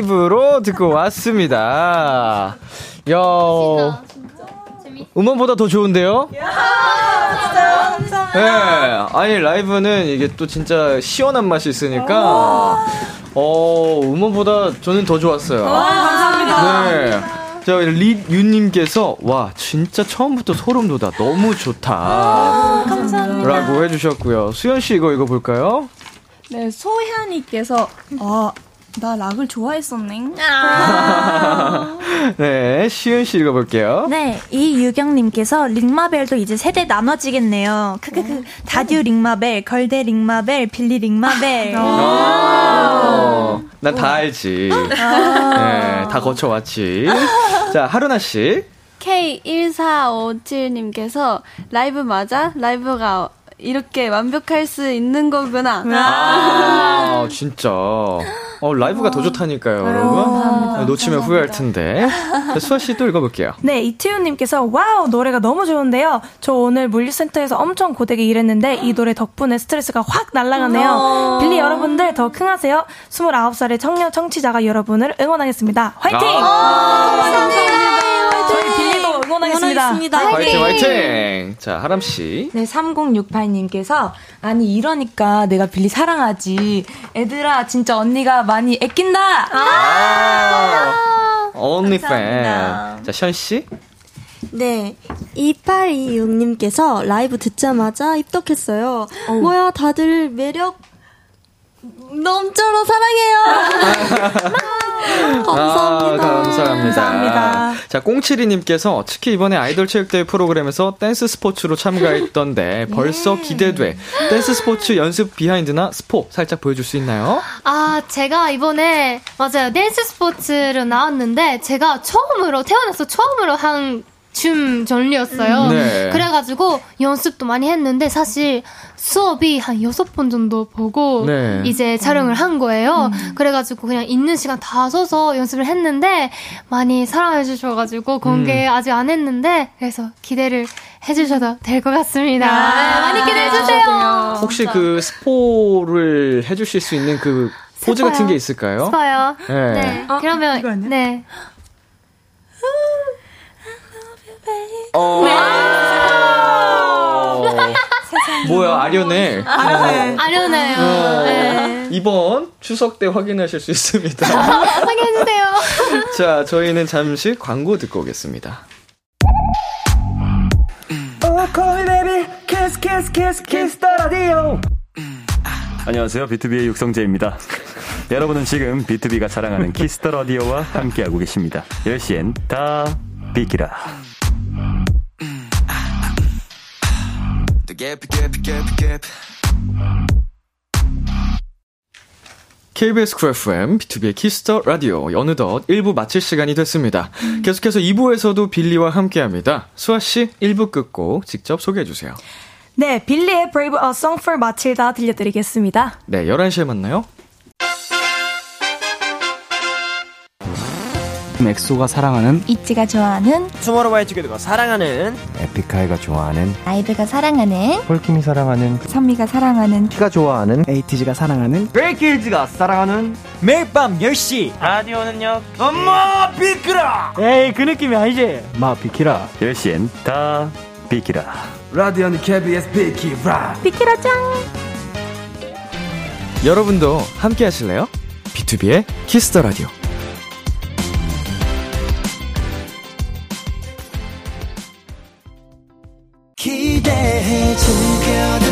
Speaker 2: 라이브로 듣고 왔습니다. 야, 음원보다 더 좋은데요? 네, 아니 라이브는 이게 또 진짜 시원한 맛이 있으니까 어 음원보다 저는 더 좋았어요. 감사합니다. 네. 자, 리유님께서 와 진짜 처음부터 소름 돋아 너무 좋다. 라고 해주셨고요. 수현 씨 이거 읽어볼까요?
Speaker 8: 네, 소현이께서 아, 나 락을 좋아했었네.
Speaker 2: 네, 시은 씨 읽어볼게요.
Speaker 9: 네, 이유경님께서 링마벨도 이제 세대 나눠지겠네요. 크크크, 다듀 링마벨, 걸대 링마벨, 빌리 링마벨.
Speaker 2: 어, 난다 알지. 네, 다 거쳐왔지. *laughs* 자, 하루나 씨.
Speaker 10: K1457님께서 라이브 맞아? 라이브가 이렇게 완벽할 수 있는 거구나.
Speaker 2: 아, 진짜. 어, 라이브가 더 좋다니까요, 여러분. 네, 놓치면 후회할 텐데. 자, 수아 씨또 읽어볼게요.
Speaker 4: 네, 이태훈님께서 와우 노래가 너무 좋은데요. 저 오늘 물류센터에서 엄청 고되게 일했는데 이 노래 덕분에 스트레스가 확 날아가네요. 빌리 여러분들 더 흥하세요. 29살의 청년 청취자가 여러분을 응원하겠습니다. 화이팅! 저희 빌리도 응원하겠습니다.
Speaker 2: 화이팅, 화이팅! 자, 하람 씨.
Speaker 6: 네, 3068님께서, 아니, 이러니까 내가 빌리 사랑하지. 애들아, 진짜 언니가 많이 애낀다!
Speaker 2: 아, only fan. 자, 션 씨.
Speaker 7: 네. 2826님께서 라이브 듣자마자 입덕했어요. 뭐야, 다들 매력 넘쳐로 사랑해요. 감사합니다. *laughs*
Speaker 2: 아, 감사합니다.
Speaker 4: 감사합니다.
Speaker 2: 자, 꽁치리님께서 특히 이번에 아이돌 체육대회 프로그램에서 댄스 스포츠로 참가했던데 *laughs* 벌써 기대돼. 댄스 스포츠 연습 비하인드나 스포 살짝 보여줄 수 있나요?
Speaker 5: 아, 제가 이번에, 맞아요. 댄스 스포츠로 나왔는데, 제가 처음으로, 태어나서 처음으로 한 춤 장르였어요.
Speaker 2: 네.
Speaker 5: 그래가지고 연습도 많이 했는데, 사실 수업이 한 여섯 번 정도 보고,
Speaker 2: 네.
Speaker 5: 이제 촬영을 한 거예요. 그래가지고 그냥 있는 시간 다 써서 연습을 했는데, 많이 사랑해 주셔가지고, 공개 아직 안 했는데, 그래서 기대를 해주셔도 될 것 같습니다. 네, 많이 기대해 주세요.
Speaker 2: 혹시 그 스포를 해주실 수 있는 그 포즈
Speaker 5: 스포요.
Speaker 2: 같은 게 있을까요?
Speaker 5: 싶어요.
Speaker 2: 네.
Speaker 5: 네. 그러면, 네.
Speaker 2: 어. 뭐야, 아련해.
Speaker 5: 아련해요.
Speaker 2: 어.
Speaker 5: 네.
Speaker 2: 이번 추석 때 확인하실 수 있습니다. *laughs*
Speaker 5: 확인해주세요. *laughs*
Speaker 2: 자, 저희는 잠시 광고 듣고 오겠습니다.
Speaker 11: 안녕하세요. 비투비의 육성재입니다. 여러분은 지금 B2B가 자랑하는 Kiss the Radio와 함께하고 계십니다. 10시엔 다 비키라.
Speaker 1: Gap, gap, gap, gap.
Speaker 2: KBS Cool FM, BTOB의 키스 더 라디오, 어느덧 1부 마칠 시간이 됐습니다. 계속해서 2부에서도 빌리와 함께 합니다. 수아씨, 1부 끝곡 직접 소개해주세요.
Speaker 4: 네, 빌리의 B'rave a Song for Matilda 들려드리겠습니다.
Speaker 2: 네, 11시에 만나요.
Speaker 12: 엑소가 사랑하는
Speaker 13: ITZY가 좋아하는
Speaker 14: 투모로우바이 투게더가 사랑하는
Speaker 12: 에픽하이가 좋아하는
Speaker 13: 아이브가 사랑하는
Speaker 12: 폴킴이 사랑하는
Speaker 13: 선미가 사랑하는
Speaker 12: 키가 좋아하는 에이티즈가 사랑하는
Speaker 14: 브레이키즈가 사랑하는 매일 밤 10시 라디오는요 엄마 비크라
Speaker 12: 에이 그 느낌이 아니지 마 비키라
Speaker 11: 10시엔 다 비키라.
Speaker 14: 라디오는 KBS 비키라
Speaker 4: 비키라 짱!
Speaker 2: 여러분도 함께 하실래요? B2B의 키스터 라디오.
Speaker 3: 기대해 즐겨듣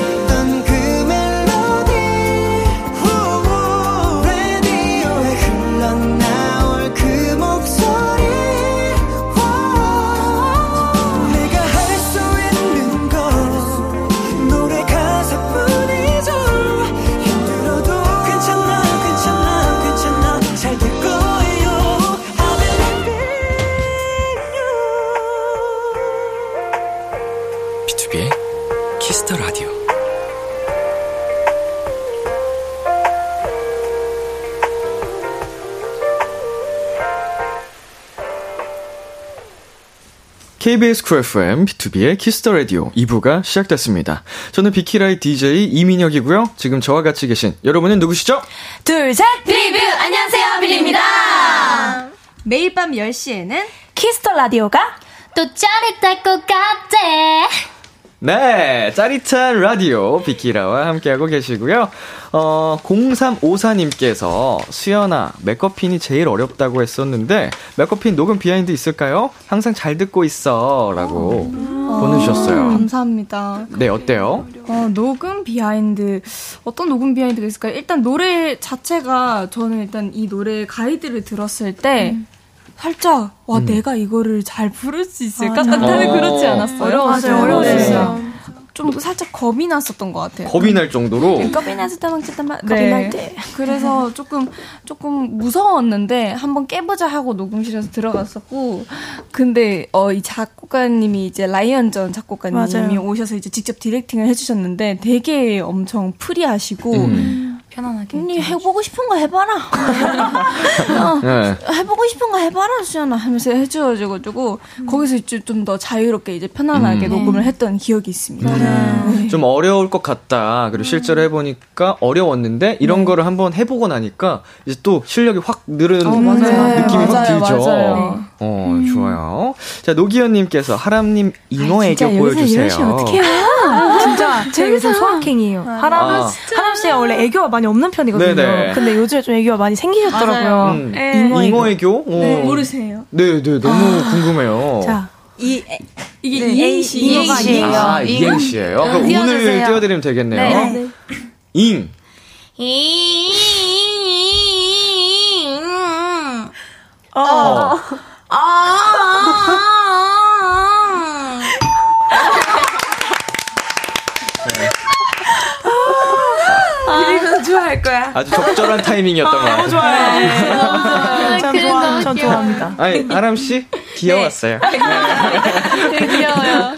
Speaker 2: KBS Cool FM, BTOB의 키스 더 라디오 2부가 시작됐습니다. 저는 비키라의 DJ 이민혁이고요. 지금 저와 같이 계신 여러분은 누구시죠?
Speaker 4: 둘, 셋!
Speaker 3: 비비뷰 안녕하세요 빌리입니다
Speaker 8: 매일 밤 10시에는
Speaker 4: 키스 더 라디오가
Speaker 5: 또 짜릿할 것 같아.
Speaker 2: 네, 짜릿한 라디오 비키라와 함께하고 계시고요. 어, 0354님께서 수현아, MacGuffin이 제일 어렵다고 했었는데 MacGuffin 녹음 behind 있을까요? 항상 잘 듣고 있어 라고 보내주셨어요.
Speaker 8: 감사합니다.
Speaker 2: 네, 어때요?
Speaker 8: 어, 녹음 behind 어떤 녹음 behind가 있을까요? 일단 노래 자체가 저는 일단 이 노래 가이드를 들었을 때 살짝 와
Speaker 2: 음.
Speaker 8: 내가 이거를 잘 부를 수 있을까? 같은
Speaker 2: 어.
Speaker 8: 그렇지 않았어요?
Speaker 4: 어려웠어요.
Speaker 8: 맞아요.
Speaker 4: 어려웠어요.
Speaker 8: 네. 좀 살짝 겁이 났었던 것 같아요.
Speaker 2: 겁이 날 정도로
Speaker 8: 겁이 났을 때만 때만
Speaker 4: 겁이 날 때.
Speaker 8: 그래서 *laughs* 조금 조금 무서웠는데 한번 깨보자 하고 녹음실에서 들어갔었고 근데 어 이 작곡가님이 이제 라이언전 작곡가님이
Speaker 4: 맞아요.
Speaker 8: 오셔서 이제 직접 디렉팅을 해주셨는데 되게 엄청 프리하시고
Speaker 2: 음.
Speaker 8: 편안하게 언니 해보고 싶은 거 해봐라 *laughs* 어,
Speaker 2: 네.
Speaker 8: 해보고 싶은 거 해봐라 수연아 하면서 해주셔가지고 거기서 이제 좀더 자유롭게 이제 편안하게
Speaker 2: 음.
Speaker 8: 녹음을 했던 기억이 있습니다. 네.
Speaker 2: 좀 어려울 것 같다. 그리고 실제로 해보니까 어려웠는데 이런 거를 한번 해보고 나니까 이제 또 실력이 확 늘은
Speaker 8: 어, 맞아요.
Speaker 2: 느낌이 확
Speaker 8: 맞아요,
Speaker 2: 들죠.
Speaker 8: 맞아요.
Speaker 2: 어, 좋아요. 자, 노기현님께서 하람님 잉어 애교 보여주세요. *laughs*
Speaker 4: 진짜 제가 요즘 소확행이에요. 하람,
Speaker 2: 아.
Speaker 4: 하람 씨가 원래 애교가 많이 없는 편이거든요.
Speaker 2: 네네.
Speaker 4: 근데 요즘에 좀 애교가 많이 생기셨더라고요.
Speaker 2: 음,
Speaker 4: 잉어 애교.
Speaker 2: 잉어 애교? 어.
Speaker 8: 네, 모르세요?
Speaker 2: 네, 네, 너무 궁금해요.
Speaker 4: 자,
Speaker 8: 이 이게
Speaker 4: 네,
Speaker 8: 이행시
Speaker 4: 이행시.
Speaker 8: 이행시예요.
Speaker 2: 아, 이행시예요. 그럼 오늘. 띄워드리면 되겠네요.
Speaker 4: 네.
Speaker 2: 잉.
Speaker 4: 어.
Speaker 6: 이러면 좋아 할 거야.
Speaker 2: 아주 적절한 타이밍이었던 것 같아요.
Speaker 4: 좋아요. 전 좋아, 전 좋아합니다.
Speaker 2: 아니, 아람 씨, 귀여웠어요.
Speaker 8: 되게 귀여워요.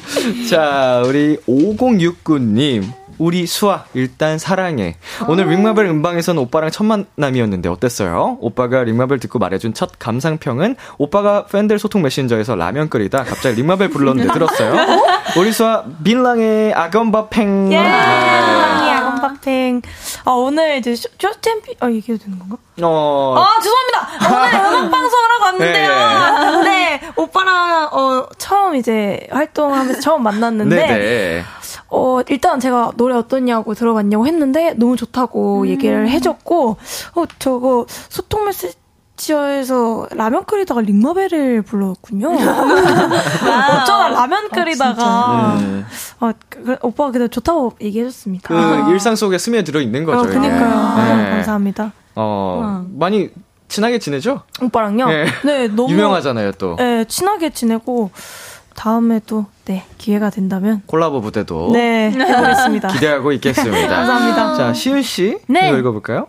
Speaker 2: 자, 우리 5069님. 우리 수아, 일단 사랑해. 오늘 링마벨 음방에서는 오빠랑 첫 만남이었는데 어땠어요? 오빠가 링마벨 듣고 말해준 첫 감상평은 오빠가 팬들 소통 메신저에서 라면 끓이다 갑자기 링마벨 불렀는데 들었어요? *laughs* 우리 수아, 빌랑의 아건바팽.
Speaker 4: 예!
Speaker 2: 네.
Speaker 4: 야건박팽. 아, 오늘 이제 쇼- 쇼 챔피, 아, 얘기해도 되는 건가?
Speaker 2: 어,
Speaker 4: 아, 죄송합니다. 오늘 *laughs* 음악 방송을 하고 왔는데요.
Speaker 2: 네.
Speaker 4: 네, 오빠랑, 어, 처음 이제 활동하면서 처음 만났는데,
Speaker 2: 네네.
Speaker 4: 어, 일단 제가 노래 어떠냐고 들어봤냐고 했는데, 너무 좋다고 얘기를 해줬고, 어, 저거, 소통 메시지 비치어에서 라면 끓이다가 링마벨을 불렀군요. *laughs* 어쩌다 라면 끓이다가
Speaker 2: 네.
Speaker 4: 어, 그, 오빠가 그래 좋다고 얘기해줬습니다.
Speaker 2: 그 일상 속에 스며들어 있는 거죠.
Speaker 4: 어. 그니까요.
Speaker 2: 네.
Speaker 4: 감사합니다.
Speaker 2: 어, 많이 친하게 지내죠?
Speaker 4: 오빠랑요?
Speaker 2: 네.
Speaker 4: 네, 너무
Speaker 2: 유명하잖아요, 또.
Speaker 4: 네, 친하게 지내고 다음에 또 네, 기회가 된다면
Speaker 2: 콜라보 무대도
Speaker 4: 네, 해보겠습니다.
Speaker 2: 기대하고 있겠습니다. *laughs*
Speaker 4: 감사합니다.
Speaker 2: 자, 시은 씨,
Speaker 15: 네.
Speaker 2: 이거 읽어볼까요?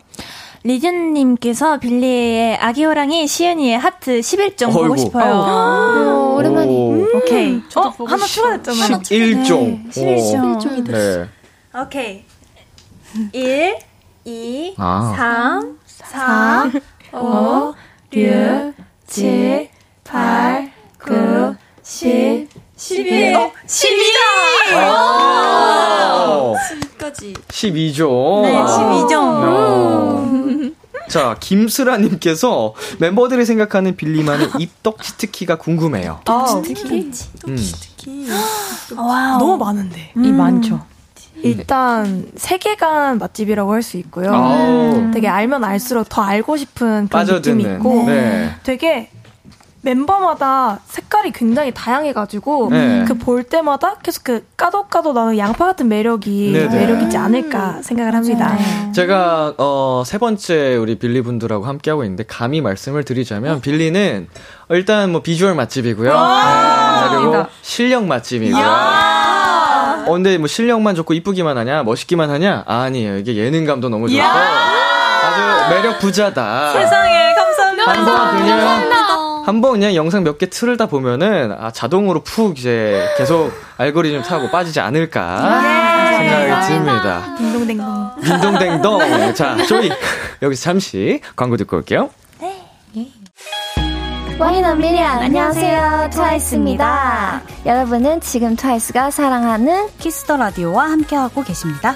Speaker 15: 리준님께서 빌리의 아기 호랑이 시은이의 하트 11종 보고
Speaker 2: 어이구.
Speaker 15: 싶어요.
Speaker 2: 오, 오랜만에. 오.
Speaker 15: 오케이.
Speaker 4: 어, 하나 추가됐잖아요.
Speaker 2: 11종.
Speaker 15: 11종.
Speaker 2: 네.
Speaker 15: 오케이. 1, 2,
Speaker 2: 아.
Speaker 15: 3, 4, 5, 6, 7, 8, 9, 10, 11. 어, 12다!
Speaker 2: 오.
Speaker 7: 10까지.
Speaker 2: 12종.
Speaker 7: 네, 12종.
Speaker 2: 어. 자, 김슬아님께서 멤버들이 생각하는 빌리만의 *laughs* 입덕 치트키가 궁금해요.
Speaker 4: 치트키?
Speaker 2: 음.
Speaker 4: 와우. 너무 많은데.
Speaker 6: 이 많죠.
Speaker 4: 일단 세계관 맛집이라고 할 수 있고요.
Speaker 2: 아우.
Speaker 4: 되게 알면 알수록 더 알고 싶은 그런
Speaker 2: 빠져드는.
Speaker 4: 느낌이 있고
Speaker 2: 네.
Speaker 4: 되게 멤버마다 색깔이 굉장히 다양해가지고
Speaker 2: 네.
Speaker 4: 그볼 때마다 계속 그 까도 까도 나는 양파 같은 매력이
Speaker 2: 네네.
Speaker 4: 매력이지 않을까 생각을 합니다.
Speaker 2: 제가 어, 세 번째 우리 빌리 분들하고 함께 하고 있는데 감히 말씀을 드리자면 빌리는 일단 뭐 비주얼 맛집이고요. 네, 그리고 실력 맛집이고요. 어, 근데 뭐 실력만 좋고 이쁘기만 하냐, 멋있기만 하냐? 아니에요. 이게 예능감도 너무 좋고 아주 매력 부자다.
Speaker 4: 세상에 감사합니다.
Speaker 2: 한번 그냥 한번 그냥 영상 몇 개 틀다 보면은 아 자동으로 푹 이제 계속 알고리즘 타고 빠지지 않을까 생각이 듭니다.
Speaker 4: 딩동댕동.
Speaker 2: 딩동댕동. *laughs* 자, 저희 여기서 잠시 광고 듣고 올게요.
Speaker 13: One in a million 안녕하세요 트와이스입니다 여러분은 지금 트와이스가 사랑하는
Speaker 15: 키스 더 라디오와 함께하고 계십니다.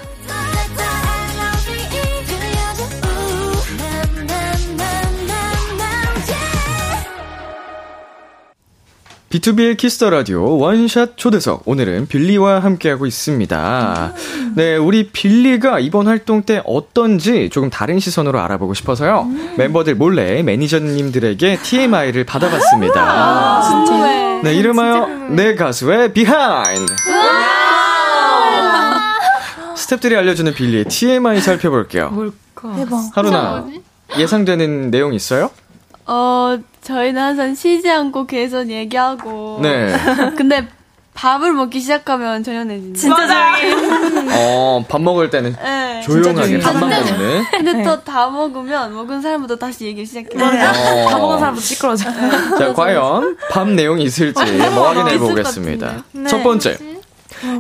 Speaker 2: BTOB의 키스 더 라디오 원샷 초대석 오늘은 빌리와 함께하고 있습니다. 네, 우리 빌리가 이번 활동 때 어떤지 조금 다른 시선으로 알아보고 싶어서요. 멤버들 몰래 매니저님들에게 TMI를 받아봤습니다.
Speaker 3: 진짜.
Speaker 2: 네, 이름하여 내 가수의 behind. 스탭들이 알려주는 빌리의 TMI 살펴볼게요.
Speaker 6: 뭘까?
Speaker 10: 대박.
Speaker 2: 하루나 예상되는 내용 있어요?
Speaker 10: 어, 저희는 항상 쉬지 않고 계속 얘기하고.
Speaker 2: 네. *laughs*
Speaker 10: 근데 밥을 먹기 시작하면 전혀내진다.
Speaker 9: 진짜 조용히.
Speaker 2: 어, 밥 먹을 때는
Speaker 10: 네.
Speaker 2: 조용하게 밥만
Speaker 10: 근데-
Speaker 2: 먹는. *laughs*
Speaker 10: 근데 또다 먹으면 먹은 사람부터 다시 얘기를 시작해요.
Speaker 2: 어. *laughs* 다 먹은
Speaker 6: 사람부터 시끄러져.
Speaker 2: 자, 과연 밥 내용이 있을지 뭐 확인해 보겠습니다.
Speaker 10: 같은데요. 네.
Speaker 2: 첫 번째.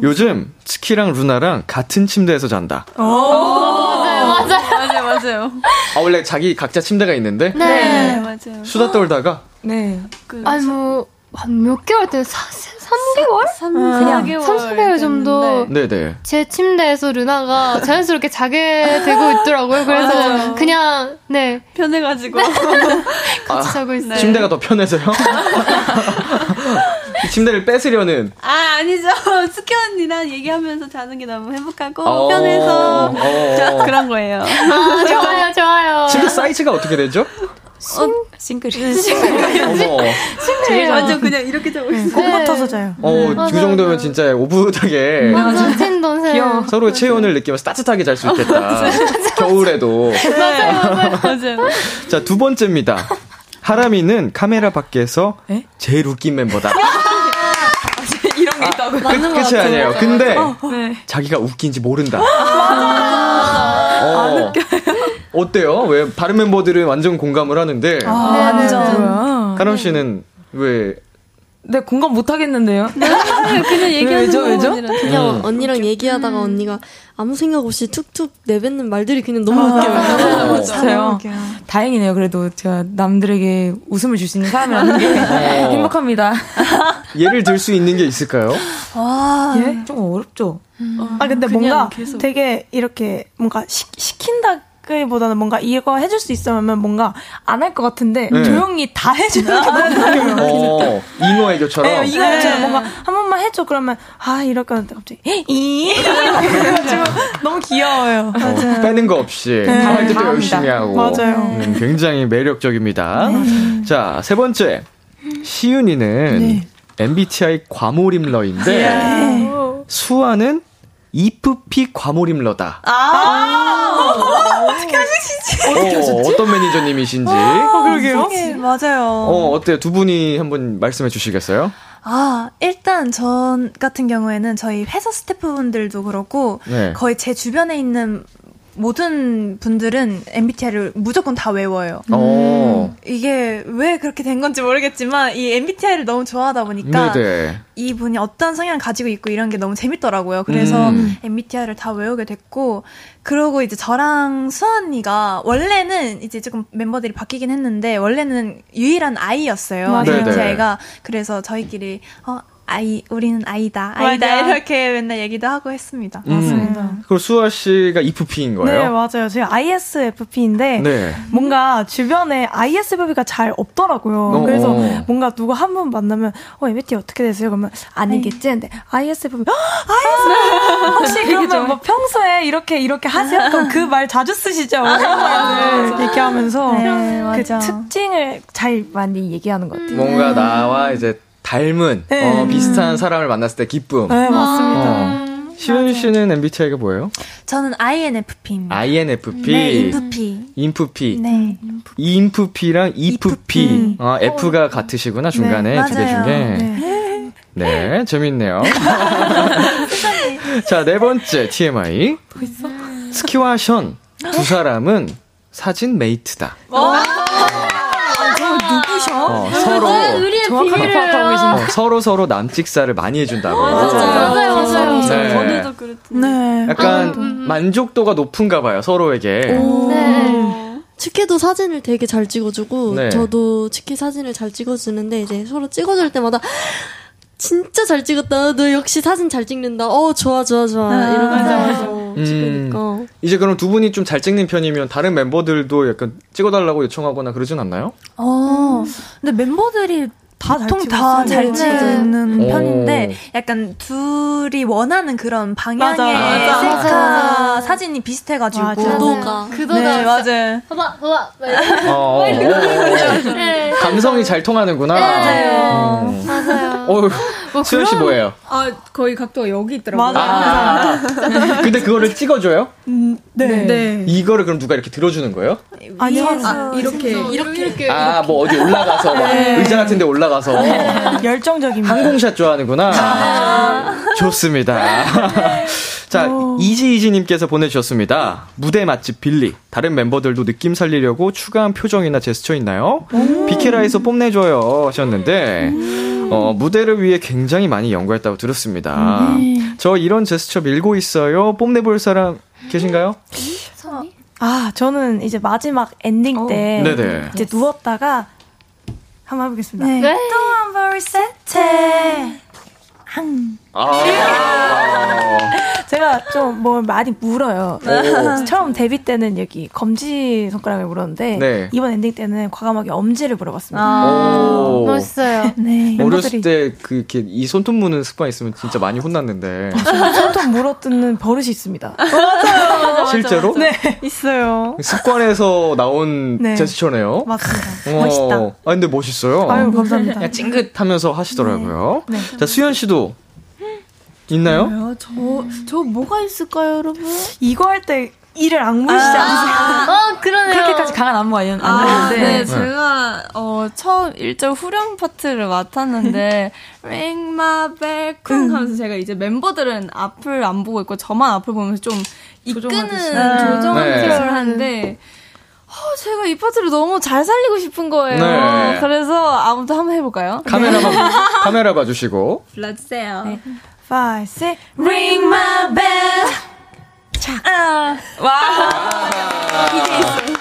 Speaker 2: 요즘 스키랑 루나랑 같은 침대에서 잔다.
Speaker 10: 맞아요, 맞아요. 맞아요, 맞아요.
Speaker 2: 아, 원래 자기 각자 침대가 있는데
Speaker 10: 네, 맞아요.
Speaker 2: 수다 떨다가
Speaker 6: 네.
Speaker 5: 아니 뭐, 한 몇 개월 때, 사, 3개월?
Speaker 10: 삼,
Speaker 5: 그냥
Speaker 10: 사개월
Speaker 5: 3, 4개월 정도
Speaker 2: 네네.
Speaker 5: 제 침대에서 루나가 자연스럽게 자게 되고 *laughs* 있더라고요. 그래서. 그냥, 네.
Speaker 10: 편해가지고. *laughs*
Speaker 5: 같이 자고 있어요.
Speaker 2: 아, 침대가 더 편해서요? *laughs* 이 침대를 뺏으려는
Speaker 10: 아, 아니죠. 스키 언니랑 얘기하면서 자는 게 너무 행복하고
Speaker 2: 어,
Speaker 10: 편해서
Speaker 2: 어.
Speaker 10: 그런 거예요.
Speaker 5: 아, 좋아요, 좋아요.
Speaker 2: 침대 사이즈가 어떻게 되죠?
Speaker 6: 싱글이. *laughs*
Speaker 2: 어머.
Speaker 10: 저희 완전 그냥 이렇게 자고 있어요.
Speaker 4: 공 같아서 자요.
Speaker 2: 어, 그 정도면 진짜 오붓하게
Speaker 5: 맞아, 찐동생.
Speaker 2: 서로의 체온을 느끼면서 따뜻하게 잘 수 있겠다. *laughs* 겨울에도.
Speaker 5: 맞아요, 맞아요.
Speaker 2: 자, 두 번째입니다. 하람이는 카메라 밖에서 제일 웃긴 멤버다. *laughs*
Speaker 6: 이런 게 있다고.
Speaker 2: 끝, 끝이 아니에요. 근데
Speaker 6: 네.
Speaker 2: 자기가 웃긴지 모른다. 어, 어때요? 왜 다른 멤버들은 완전 공감을 하는데
Speaker 6: 아,
Speaker 4: 네,
Speaker 6: 완전.
Speaker 2: 하람 씨는 왜
Speaker 6: 네, 공감 못 하겠는데요?
Speaker 10: 그냥 얘기하는
Speaker 6: 왜죠, 왜죠?
Speaker 7: 그냥
Speaker 2: 음.
Speaker 7: 언니랑 얘기하다가 언니가 아무 생각 없이 툭툭 내뱉는 말들이 그냥 너무 웃겨요.
Speaker 6: 맞아요. 진짜요. 다행이네요. 그래도 제가 남들에게 웃음을 줄 수 있는 사람이라는 게
Speaker 2: 어. *laughs*
Speaker 6: 행복합니다. *laughs*
Speaker 2: 예를 들 수 있는 게 있을까요?
Speaker 4: 와.
Speaker 6: 예? 좀 어렵죠?
Speaker 4: 아 근데 뭔가
Speaker 10: 계속.
Speaker 4: 되게 이렇게 뭔가 시, 시킨다 기보다는 뭔가 이거 해줄 수 있으면 뭔가 안 할 것 같은데
Speaker 2: 네.
Speaker 4: 조용히 다 해주는 게 너무.
Speaker 2: 어, 잉어 애교처럼.
Speaker 4: 네, 이거처럼 뭔가 한 번만 해줘 그러면 아 이럴 것 같은데 갑자기 이 이래가지고 너무 귀여워요.
Speaker 2: 어, 빼는 거 없이
Speaker 4: 네.
Speaker 2: 다할 때도
Speaker 4: 다
Speaker 2: 열심히. 하고
Speaker 4: 맞아요.
Speaker 2: 음, 굉장히 매력적입니다. 자, 세 번째. 시윤이는 MBTI 과몰입러인데 수아는 이프피 과몰입러다.
Speaker 9: 아, 어떻게 하시지?
Speaker 2: 어, 어떤 매니저님이신지.
Speaker 9: 어, 그러게요. 네, 맞아요.
Speaker 2: 어, 어때요? 두 분이 한번 말씀해 주시겠어요?
Speaker 9: 아, 일단 전 같은 경우에는 저희 회사 스태프분들도 그렇고
Speaker 2: 네.
Speaker 9: 거의 제 주변에 있는 모든 분들은 MBTI를 무조건 다 외워요.
Speaker 2: 어.
Speaker 9: 이게 왜 그렇게 된 건지 모르겠지만 이 MBTI를 너무 좋아하다 보니까
Speaker 2: 네네.
Speaker 9: 이 분이 어떤 성향을 가지고 있고 이런 게 너무 재밌더라고요. 그래서
Speaker 2: 음.
Speaker 9: MBTI를 다 외우게 됐고 그러고 이제 저랑 수언니가 원래는 이제 조금 멤버들이 바뀌긴 했는데 원래는 유일한 아이였어요.
Speaker 2: 맞아요. 네네.
Speaker 9: MBTI가 그래서 저희끼리 어 아이 우리는 아이다 아이다
Speaker 4: 맞아.
Speaker 9: 이렇게 맨날 얘기도 하고 했습니다.
Speaker 2: 음. 그리고 수아 씨가 이프피인 거예요?
Speaker 4: 네, 맞아요. 제가 ISFP인데
Speaker 2: 네.
Speaker 4: 뭔가 주변에 ISFP가 잘 없더라고요.
Speaker 2: 어,
Speaker 4: 그래서
Speaker 2: 어.
Speaker 4: 뭔가 누가 한분 만나면 어, MBTI 어떻게 되세요? 그러면 아니겠지. 근데 ISFP *gasps* ISFP *laughs* 혹시 그러면 뭐 평소에 이렇게 이렇게 하세요? 그럼 그 말 자주 쓰시죠? 뭐 이런 말을 얘기하면서
Speaker 9: 네,
Speaker 4: 그
Speaker 9: 맞아.
Speaker 4: 특징을 잘 많이 얘기하는 것 같아요.
Speaker 2: 뭔가 나와 이제 닮은
Speaker 4: 네.
Speaker 2: 어, 비슷한 사람을 만났을 때 기쁨.
Speaker 4: 네, 맞습니다.
Speaker 2: 어. 시윤 씨는 MBTI가 뭐예요?
Speaker 9: 저는 INFP입니다.
Speaker 2: INFP.
Speaker 9: 네, 인프피.
Speaker 2: 인프피.
Speaker 9: 네.
Speaker 2: 인프피랑 이프피. 어, F가 같으시구나 중간에
Speaker 9: 네,
Speaker 2: 두개
Speaker 9: 맞아요.
Speaker 2: 중에. 네, 재밌네요. *laughs* 자, 네 번째 TMI. 스키와 션. 두 사람은 사진 메이트다.
Speaker 4: 누구셔?
Speaker 2: 어, 서로
Speaker 5: 우리의
Speaker 4: 정확하게
Speaker 5: 비밀을
Speaker 4: 파악하고 계신
Speaker 2: 어, 서로 서로 남찍사를 많이 해준다고.
Speaker 5: 맞아요, 맞아요.
Speaker 2: 네.
Speaker 10: 전에도 그랬
Speaker 4: 네.
Speaker 2: 약간 만족도가 높은가 봐요 서로에게.
Speaker 5: 네.
Speaker 7: 치키도 사진을 되게 잘 찍어주고
Speaker 2: 네.
Speaker 7: 저도 치키 사진을 잘 찍어주는데 이제 서로 찍어줄 때마다 진짜 잘 찍었다. 너 역시 사진 잘 찍는다. 어 좋아 좋아 좋아 이러면서
Speaker 2: 음,
Speaker 7: 찍으니까
Speaker 2: 이제 그럼 두 분이 좀 잘 찍는 편이면 다른 멤버들도 약간 찍어달라고 요청하거나 그러진 않나요?
Speaker 9: 어, 근데 멤버들이 보통 다. 잘
Speaker 4: 네.
Speaker 9: 찍는
Speaker 2: 오.
Speaker 9: 편인데 약간 둘이 원하는 그런 방향의
Speaker 4: 맞아, 맞아.
Speaker 9: 셀카
Speaker 5: 맞아.
Speaker 9: 사진이 비슷해가지고
Speaker 4: 맞아.
Speaker 7: 구도가
Speaker 5: 그도가
Speaker 9: 네, 맞아요.
Speaker 5: 봐봐, 봐봐.
Speaker 2: 어, 어, 어, 어. *laughs*
Speaker 5: 네.
Speaker 2: 감성이 잘 통하는구나.
Speaker 5: 맞아요.
Speaker 2: 음.
Speaker 5: 맞아요.
Speaker 2: 어휴, *laughs* 수현 씨 뭐예요?
Speaker 8: 아, 거의 각도가 여기 있더라고요.
Speaker 2: 아, *laughs* 근데 그거를 찍어줘요?
Speaker 4: 네.
Speaker 8: 네.
Speaker 2: 이거를 그럼 누가 이렇게 들어주는 거예요?
Speaker 4: 아니요.
Speaker 8: 아, 이렇게.
Speaker 5: 이렇게.
Speaker 2: 아, 뭐 어디 올라가서, 막 의자 같은 데 올라가서.
Speaker 4: 열정적입니다.
Speaker 2: 항공샷 좋아하는구나. 좋습니다. *laughs* 자, 이지이지님께서 보내주셨습니다. 무대 맛집 빌리. 다른 멤버들도 느낌 살리려고 추가한 표정이나 제스처 있나요? 비케라에서 뽐내줘요 하셨는데, 어, 무대를 위해 굉장히 많이 연구했다고 들었습니다. 저 이런 제스처 밀고 있어요. 뽐내볼 사람 계신가요?
Speaker 4: 아, 저는 이제 마지막 엔딩 때
Speaker 2: 네네.
Speaker 4: 이제 누웠다가 한번 해보겠습니다.
Speaker 9: 네.
Speaker 5: 네.
Speaker 9: 또한번 세트.
Speaker 2: 아.
Speaker 4: 좀 뭘 많이 물어요.
Speaker 2: 오.
Speaker 4: 처음 데뷔 때는 여기 검지 손가락을 물었는데
Speaker 2: 네.
Speaker 4: 이번 엔딩 때는 과감하게 엄지를 물어봤습니다.
Speaker 2: 오.
Speaker 5: 멋있어요. *laughs*
Speaker 4: 네,
Speaker 2: 어렸을
Speaker 4: 멤버들이
Speaker 2: 때그 이렇게 이 손톱 무는 습관 있으면 진짜 많이 혼났는데
Speaker 4: 손톱 물어뜯는 버릇이 있습니다. *laughs*
Speaker 2: 실제로
Speaker 4: 네, 있어요.
Speaker 2: 습관에서 나온
Speaker 4: 네.
Speaker 2: 제스처네요.
Speaker 4: 맞습니다.
Speaker 2: 어,
Speaker 4: 멋있다.
Speaker 2: 아 근데 멋있어요.
Speaker 4: 아유, 감사합니다.
Speaker 2: 그냥 찡긋하면서 하시더라고요.
Speaker 4: 네.
Speaker 2: 자 수현 씨도 있나요?
Speaker 8: 저, 저 뭐가 있을까요, 여러분?
Speaker 4: 이거 할 때 이를 악물시지 않으세요?
Speaker 5: 어, 그러네요.
Speaker 6: 그렇게까지 강한 안무 아니-
Speaker 8: 아,
Speaker 6: 아니었는데
Speaker 8: 네, 제가 어 처음 1절 후렴 파트를 맡았는데 *laughs* Ring my bell 쿵 하면서 제가 이제 멤버들은 앞을 안 보고 있고 저만 앞을 보면서 좀 이끄는
Speaker 2: 네.
Speaker 8: 을 하는데 어, 제가 이 파트를 너무 잘 살리고 싶은 거예요.
Speaker 2: 네.
Speaker 8: 그래서 아무튼 한번 해볼까요?
Speaker 2: 카메라 봐, 카메라 봐주시고.
Speaker 8: 불러주세요.
Speaker 4: Five, six,
Speaker 9: Ring ma bell.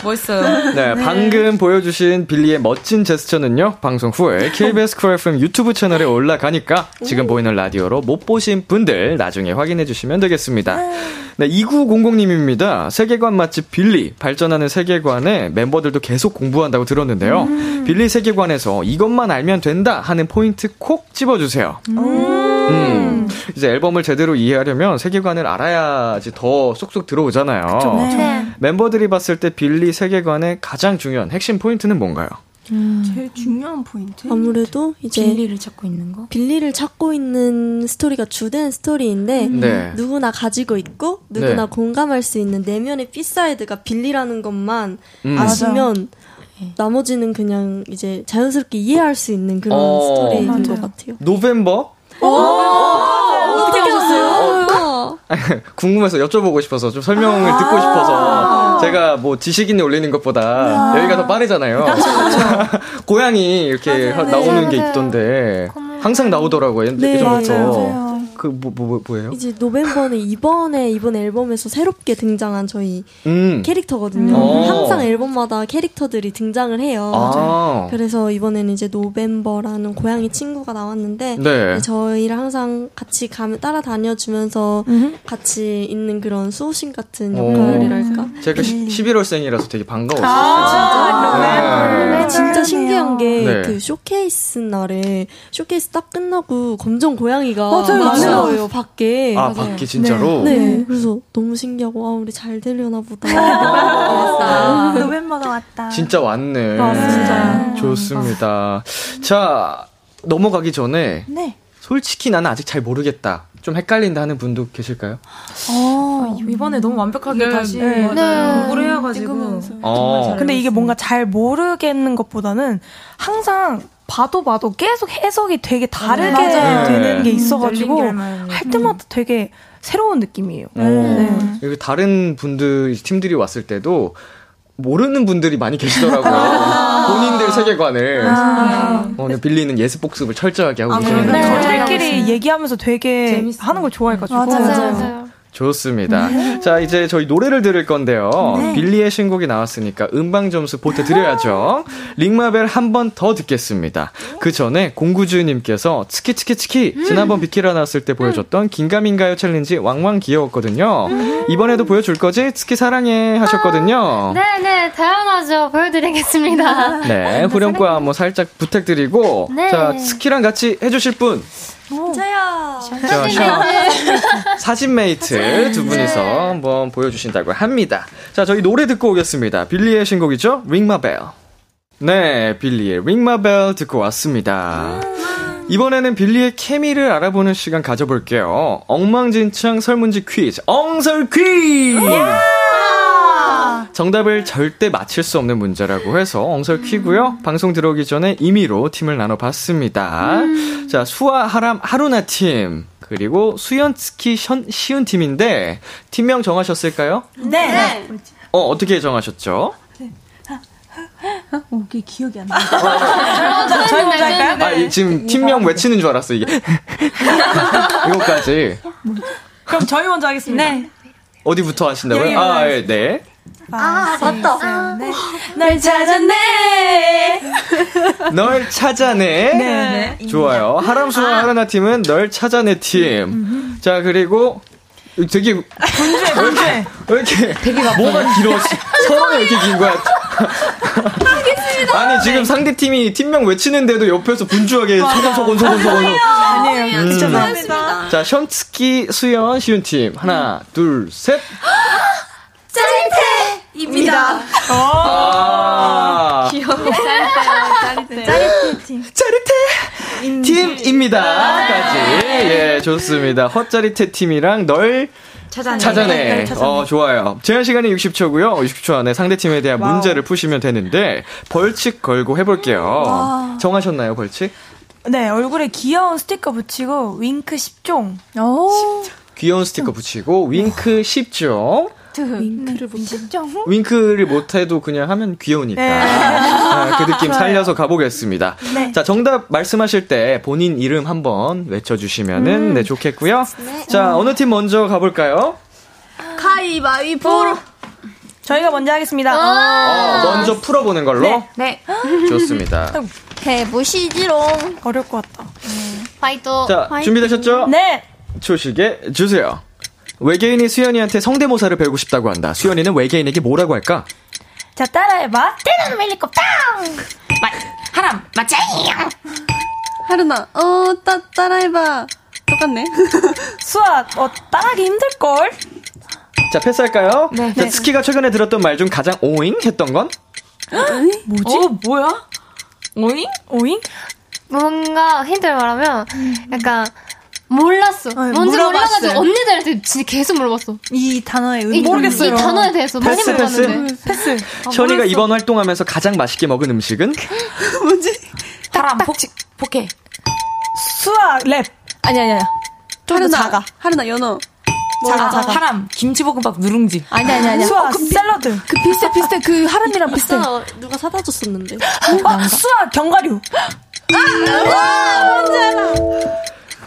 Speaker 6: 멋있어요.
Speaker 2: 네, 방금 보여주신 빌리의 멋진 제스처는요, 방송 후에 KBS Cool FM 유튜브 채널에 올라가니까 지금 보이는 라디오로 못 보신 분들 나중에 확인해 주시면 되겠습니다. 네, 2900님입니다. 세계관 맛집 빌리, 발전하는 세계관에 멤버들도 계속 공부한다고 들었는데요. 빌리 세계관에서 이것만 알면 된다 하는 포인트 콕 집어주세요. 음. 이제 앨범을 제대로 이해하려면 세계관을 알아야지 더 쏙쏙 들어오잖아요.
Speaker 15: 네.
Speaker 2: 멤버들이 봤을 때 빌리 세계관의 가장 중요한 핵심 포인트는 뭔가요?
Speaker 8: 제일 중요한 포인트.
Speaker 7: 아무래도 이제
Speaker 6: 빌리를 찾고 있는 거.
Speaker 7: 빌리를 찾고 있는 스토리가 주된 스토리인데
Speaker 2: 네.
Speaker 7: 누구나 가지고 있고 누구나
Speaker 2: 네.
Speaker 7: 공감할 수 있는 내면의 B-side가 빌리라는 것만
Speaker 2: 음.
Speaker 7: 아시면 나머지는 그냥 이제 자연스럽게 이해할 수 있는 그런
Speaker 2: 어.
Speaker 7: 스토리인
Speaker 2: 맞아요.
Speaker 7: 것 같아요.
Speaker 2: November?
Speaker 7: 어떻 게 하셨어요? *laughs*
Speaker 2: 궁금해서 여쭤보고 싶어서 좀 설명을
Speaker 7: 아.
Speaker 2: 듣고 싶어서 제가 뭐 지식인이 올리는 것보다 여기가 더 빠르잖아요. *laughs* 고양이 이렇게 하-
Speaker 7: 네,
Speaker 2: 나오는 게
Speaker 7: 맞아요.
Speaker 2: 있던데 항상 나오더라고요. 예-
Speaker 7: 네,
Speaker 2: 예전부터.
Speaker 7: 맞아요.
Speaker 2: 그뭐 뭐 뭐, 예요
Speaker 7: 이제 November는 이번에 이번 앨범에서 새롭게 등장한 저희
Speaker 2: 음.
Speaker 7: 캐릭터거든요.
Speaker 2: 음.
Speaker 7: 항상 앨범마다 캐릭터들이 등장을 해요.
Speaker 2: 아.
Speaker 7: 그래서 이번에는 이제 November라는 고양이 친구가 나왔는데
Speaker 2: 네.
Speaker 7: 저희를 항상 같이 가면 따라다녀 주면서 같이 있는 그런 수호신 같은
Speaker 2: 오.
Speaker 7: 역할이랄까.
Speaker 2: 제가 11월생이라서 되게 반가웠어요.
Speaker 7: 아,
Speaker 2: 네.
Speaker 7: 진짜 신기한 게
Speaker 2: 네.
Speaker 7: 그 쇼케이스 날에 쇼케이스 딱 끝나고 검정 고양이가
Speaker 2: 맞아요, 맞아요.
Speaker 7: 나와요 밖에.
Speaker 2: 아, 밖에 진짜로?
Speaker 7: 네. 네. 그래서 너무 신기하고 아 우리 잘 되려나 보다.
Speaker 9: 아, November가 왔다.
Speaker 2: 진짜 왔네.
Speaker 9: 아, 진짜.
Speaker 2: 좋습니다. 자, 넘어가기 전에
Speaker 9: 네.
Speaker 2: 솔직히 나는 아직 잘 모르겠다. 좀 헷갈린다 하는 분도 계실까요?
Speaker 6: 어, 이번에 너무 완벽하게
Speaker 4: 네,
Speaker 6: 다시
Speaker 4: 네.
Speaker 6: 공부를 해가지고.
Speaker 2: 어.
Speaker 4: 근데 이게 뭔가 잘 모르겠는 것보다는 항상 봐도 봐도 계속 해석이 되게 다르게
Speaker 2: 맞아요.
Speaker 4: 되는 게
Speaker 2: 네.
Speaker 4: 있어가지고. 할 때마다 되게 새로운 느낌이에요.
Speaker 2: 어.
Speaker 4: 네.
Speaker 2: 그리고 다른 분들, 팀들이 왔을 때도 모르는 분들이 많이 계시더라고요. 본인들 세계관을.
Speaker 4: 아.
Speaker 2: 오늘 빌리는 예습 복습을 철저하게 하고
Speaker 4: 아,
Speaker 2: 계시는데.
Speaker 4: 네. 저희끼리 얘기하면서 되게 하는 걸 좋아해가지고.
Speaker 15: 맞아요, 맞아요.
Speaker 2: 좋습니다.
Speaker 4: 네.
Speaker 2: 자, 이제 저희 노래를 들을 건데요.
Speaker 4: 네.
Speaker 2: 빌리의 신곡이 나왔으니까 음방 점수 보태 드려야죠. Ring ma Bell 한 번 더 듣겠습니다. 그 전에 공구주님께서 츠키츠키츠키 지난번 비키라 나왔을 때 보여줬던 긴가민가요 챌린지 왕왕 귀여웠거든요. 이번에도 보여줄 거지? 츠키 사랑해 하셨거든요.
Speaker 5: 네네, 당연하죠. 보여드리겠습니다. *laughs*
Speaker 2: 네, 후렴과 뭐 살짝 부탁드리고
Speaker 5: 네.
Speaker 2: 자, 츠키랑 같이 해주실 분.
Speaker 9: 저요.
Speaker 2: 자, 샤. *laughs* 사진 mate 두 분이서 한번 보여주신다고 합니다. 자, 저희 노래 듣고 오겠습니다. 빌리의 신곡이죠? Ring ma Bell. 네, 빌리의 Ring ma Bell 듣고 왔습니다. 이번에는 빌리의 케미를 알아보는 시간 가져볼게요. 엉망진창 설문지 퀴즈, 엉설 퀴즈! 정답을 절대 맞힐 수 없는 문제라고 해서 엉설 퀴고요. 방송 들어오기 전에 임의로 팀을 나눠봤습니다. 자, 수아 하람 하루나 팀 그리고 수연 스키 션, 시운 팀인데 팀명 정하셨을까요?
Speaker 9: 네.
Speaker 2: 어 어떻게 정하셨죠?
Speaker 9: 오, 이게 기억이 안 나.
Speaker 4: 저희 먼저 할까요?
Speaker 2: 아 이- 지금 팀명 외치는 줄 알았어 이게. *laughs* 이거까지
Speaker 4: 그럼 저희 먼저 하겠습니다. 네.
Speaker 2: 어디부터 하신다고요? 아 예, 네.
Speaker 9: 아, 맞다.
Speaker 4: 네. 널 찾았네. *laughs*
Speaker 2: 널 찾아내.
Speaker 4: 네.
Speaker 2: 좋아요. 하람수와 하라나 팀은 널 찾아내 팀. 자, 그리고 되게
Speaker 4: 분주해, 분주해.
Speaker 2: 왜 이렇게 뭐가 길어? *laughs* 서로는 왜 이렇게 긴 거야? 아니 지금 상대 팀이 팀명 외치는데도 옆에서 분주하게 소곤 소곤 소곤 소곤.
Speaker 4: 아니에요.
Speaker 2: 음.
Speaker 4: 죄송합니다.
Speaker 2: 자, 션츠키 수연 시윤 팀 하나, 둘, 셋.
Speaker 9: 짜릿해 입니다.
Speaker 2: 아.
Speaker 9: 귀여워. 짜릿해. 짜릿해 팀.
Speaker 2: 짜릿해 팀입니다.까지. 예, 좋습니다. 헛짜릿해 팀이랑 널
Speaker 9: 찾아내.
Speaker 2: 찾아내.
Speaker 9: 네, 찾아내.
Speaker 2: 어, 좋아요. 제한 시간이 60초고요. 60초 안에 상대 팀에 대한
Speaker 9: 와우.
Speaker 2: 문제를 푸시면 되는데 벌칙 걸고 해볼게요.
Speaker 4: 와.
Speaker 2: 정하셨나요, 벌칙?
Speaker 4: 네, 얼굴에 귀여운 스티커 붙이고 윙크 10종. 오.
Speaker 2: 귀여운 스티커 붙이고 윙크 10종.
Speaker 9: 윙크를 못 10종.
Speaker 2: 윙크를 못해도 그냥 하면 귀여우니까.
Speaker 9: 네.
Speaker 2: 아, 그 느낌. 살려서 가보겠습니다.
Speaker 9: 네.
Speaker 2: 자, 정답 말씀하실 때 본인 이름 한번 외쳐주시면은
Speaker 9: 음.
Speaker 2: 네, 좋겠고요. 자, 어느 팀 먼저 가볼까요?
Speaker 9: 가위바위보.
Speaker 4: 저희가 먼저 하겠습니다.
Speaker 2: 어, 먼저 풀어보는 걸로?
Speaker 4: 네.
Speaker 2: 좋습니다.
Speaker 4: 해보시지롱. 어려울 것 같다.
Speaker 5: 파이트.
Speaker 2: 자, 준비되셨죠?
Speaker 4: 네.
Speaker 2: 초식에 주세요. 외계인이 수연이한테 성대모사를 배우고 싶다고 한다. 수연이는 외계인에게 뭐라고 할까?
Speaker 4: 자, 따라해봐.
Speaker 15: 때는 멜리코 빵! 마, 하람, 맞자잉!
Speaker 10: 하루나, 어, 따, 따라해봐. 똑같네. *laughs*
Speaker 4: 수아, 어, 따라하기 힘들걸?
Speaker 2: 자, 패스할까요?
Speaker 4: 네.
Speaker 2: 자,
Speaker 4: 네.
Speaker 2: 스키가 최근에 들었던 말 중 가장 오잉 했던 건?
Speaker 4: 뭐지?
Speaker 6: 어, 뭐야? 오잉?
Speaker 4: 오잉?
Speaker 5: 뭔가 힌트를 말하면 약간 몰랐어. 뭔지
Speaker 9: 물어봤어요.
Speaker 5: 몰라가지고 언니들한테 진짜 계속 물어봤어.
Speaker 9: 이 단어의
Speaker 5: 이,
Speaker 9: 의미
Speaker 5: 이 단어에 대해서 많이
Speaker 2: 패스, 패스.
Speaker 5: 물어봤는데.
Speaker 4: 패스. *laughs*
Speaker 2: 션이가 이번 활동하면서 가장 맛있게 먹은 음식은? *laughs*
Speaker 6: 바람, 포, 포케.
Speaker 4: 수아, 랩.
Speaker 6: 아니, 아니, 아니.
Speaker 10: 하루나, 작아. 하루나, 연어.
Speaker 6: 자가, 자가. 하람, 김치볶음밥 누룽지.
Speaker 10: 아니, 아니, 아니.
Speaker 4: 수아,
Speaker 10: 어, 그 비-
Speaker 4: 샐러드.
Speaker 10: 그 비슷해, 비슷해. 그 하람이랑 비슷해.
Speaker 7: 아까 누가 사다 줬었는데.
Speaker 4: 어, 수아, 견과류.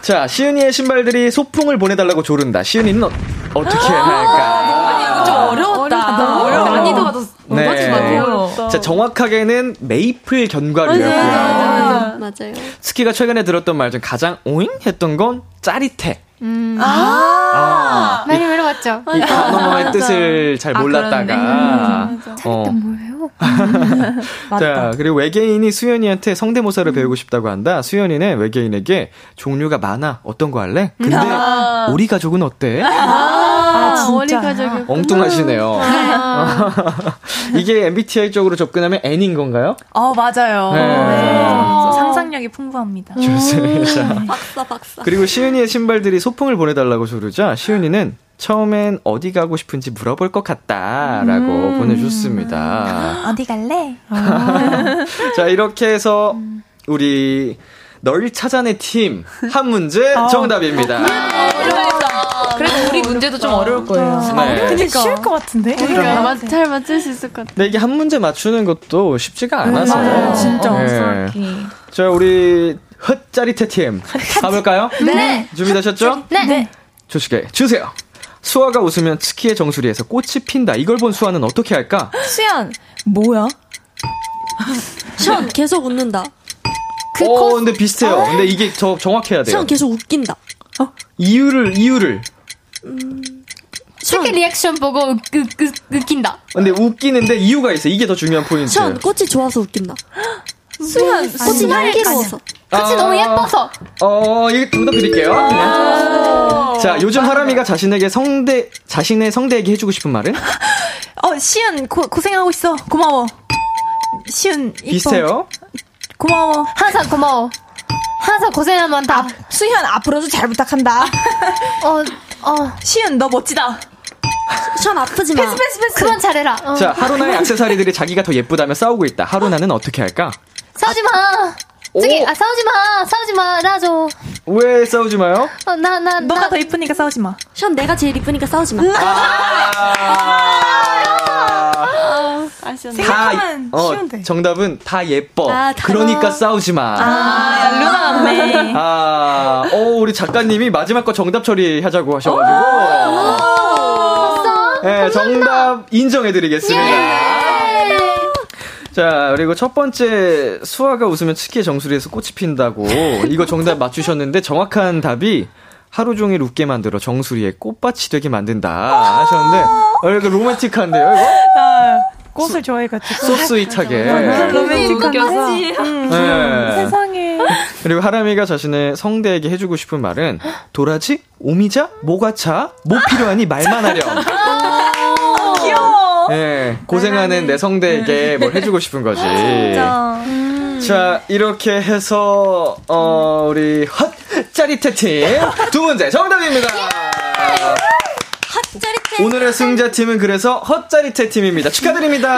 Speaker 2: 자, 시은이의 신발들이 소풍을 보내달라고 조른다. 시은이는 어, 어떻게 할까?
Speaker 6: 아니, 이거 좀 어려웠다. 너무 어려워. 난이도가 더 높아진 것 같아요.
Speaker 2: 자, 정확하게는 메이플 견과류였고요.
Speaker 7: 맞아요.
Speaker 2: 스키가 최근에 들었던 말 중 가장 오잉 했던 건 짜릿해.
Speaker 5: 음.
Speaker 2: 아.
Speaker 5: 많이 물어봤죠.
Speaker 2: 이 단어의 뜻을 잘
Speaker 5: 아,
Speaker 2: 몰랐다가.
Speaker 5: 그렇네.
Speaker 2: 어.
Speaker 5: 뭐예요? *laughs*
Speaker 2: 자, 그리고 외계인이 수연이한테 성대모사를 배우고 싶다고 한다. 수연이는 외계인에게 종류가 많아. 어떤 거 할래? 근데
Speaker 10: 아.
Speaker 2: 우리 가족은 어때?
Speaker 10: 아, 어리 가족이.
Speaker 2: 엉뚱하시네요. *laughs* 이게 MBTI 쪽으로 접근하면 N인 건가요?
Speaker 9: 어, 맞아요.
Speaker 2: 네.
Speaker 9: 네. 상상력이 풍부합니다.
Speaker 2: 좋습니다.
Speaker 7: 박사, 박사.
Speaker 2: 그리고 시은이의 신발들이 소풍을 보내달라고 조르자 시은이는 처음엔 어디 가고 싶은지 물어볼 것 같다라고
Speaker 9: 음.
Speaker 2: 보내줬습니다.
Speaker 9: 어디 갈래? *laughs*
Speaker 2: 자 이렇게 해서 우리 널 찾아내 팀 한 문제 정답입니다.
Speaker 6: 그래도 우리 문제도 좀 어려울 거예요.
Speaker 2: 네.
Speaker 4: 근데 쉬울 것 같은데?
Speaker 10: 그러니까 맞- 잘 맞출 수 있을 것 같아.
Speaker 2: 근데 이게 한 문제 맞추는 것도 쉽지가 않아서.
Speaker 10: 맞아요. 진짜.
Speaker 2: 네. 자 우리 헛짜릿해 팀 가볼까요?
Speaker 4: 네.
Speaker 2: 준비되셨죠?
Speaker 4: 네.
Speaker 2: 조식에 주세요. 수아가 웃으면 스키의 정수리에서 꽃이 핀다. 이걸 본 수아는 어떻게 할까?
Speaker 9: 수현, 뭐야? *laughs*
Speaker 7: 션 계속 웃는다.
Speaker 2: 어, 근데 비슷해요. 근데 이게 저 정확해야 돼요.
Speaker 7: 션 계속 웃긴다.
Speaker 2: 이유를 이유를.
Speaker 5: 츠키 리액션 보고 웃, 웃, 웃, 웃긴다.
Speaker 2: 근데 웃기는데 이유가 있어. 이게 더 중요한 포인트.
Speaker 7: 션 꽃이 좋아서 웃긴다. 수현 꽃이. 향기로워서.
Speaker 5: 꽃이 너무 예뻐서.
Speaker 2: 어, 이거 정답 드릴게요. 네. 자, 요즘 하람이가 자신에게 성대 자신의 성대에게 해주고 싶은 말은
Speaker 9: 어, 시은 고, 고생하고 있어. 고마워. 시은 이뻐.
Speaker 2: 비슷해요.
Speaker 9: 고마워.
Speaker 5: 항상 고마워. 항상 고생할 많다.
Speaker 9: 수현 앞으로도 잘 부탁한다.
Speaker 5: 어, 어.
Speaker 9: 시은 너 멋지다.
Speaker 7: 션 아프지 마.
Speaker 5: 패스, 패스, 패스. 그만 잘해라. 어.
Speaker 2: 자, 하루나의 액세서리들이 자기가 더 예쁘다며 싸우고 있다. 하루나는 어떻게 할까?
Speaker 5: 싸우지 마. 저기, 아, 싸우지 마. 싸우지 말아줘.
Speaker 2: 왜 싸우지 마요?
Speaker 5: 어, 나, 나,
Speaker 9: 너가
Speaker 5: 나.
Speaker 9: 더 이쁘니까 싸우지 마.
Speaker 7: 션 내가 제일 이쁘니까 싸우지 마.
Speaker 10: 아쉬웠네.
Speaker 2: 다
Speaker 9: 생각하면
Speaker 2: 어,
Speaker 9: 쉬운데.
Speaker 2: 정답은 다 예뻐.
Speaker 7: 아, 다.
Speaker 2: 그러니까 싸우지 마.
Speaker 9: 아, 루나 같네.
Speaker 2: 아, 어, 우리 작가님이 마지막 거 정답 처리하자고 하셔가지고. 네, 정답 인정해드리겠습니다. 자, 그리고 첫 번째, 수아가 웃으면 치키의 정수리에서 꽃이 핀다고. 이거 정답 맞추셨는데 정확한 답이 하루 종일 웃게 만들어 정수리에 꽃밭이 되게 만든다 하셨는데, 어, 이거 로맨틱한데요, 이거?
Speaker 4: 아, 꽃을 좋아해가지고.
Speaker 2: 소스윗하게.
Speaker 4: 로맨틱한데. 음,
Speaker 2: 네.
Speaker 4: 세상에.
Speaker 2: 그리고 하람이가 자신의 성대에게 해주고 싶은 말은 도라지, 오미자, 뭐가 차, 뭐 필요하니 말만 하렴. 예, 고생하는 내 성대에게 뭘 해주고 싶은 거지.
Speaker 9: 진짜.
Speaker 2: 자, 이렇게 해서, 어, 우리 헛 짜릿해 팀두 문제 정답입니다.
Speaker 7: 핫짜릿해.
Speaker 2: 오늘의 승자 팀은 그래서 헛 짜릿해 팀입니다. 축하드립니다.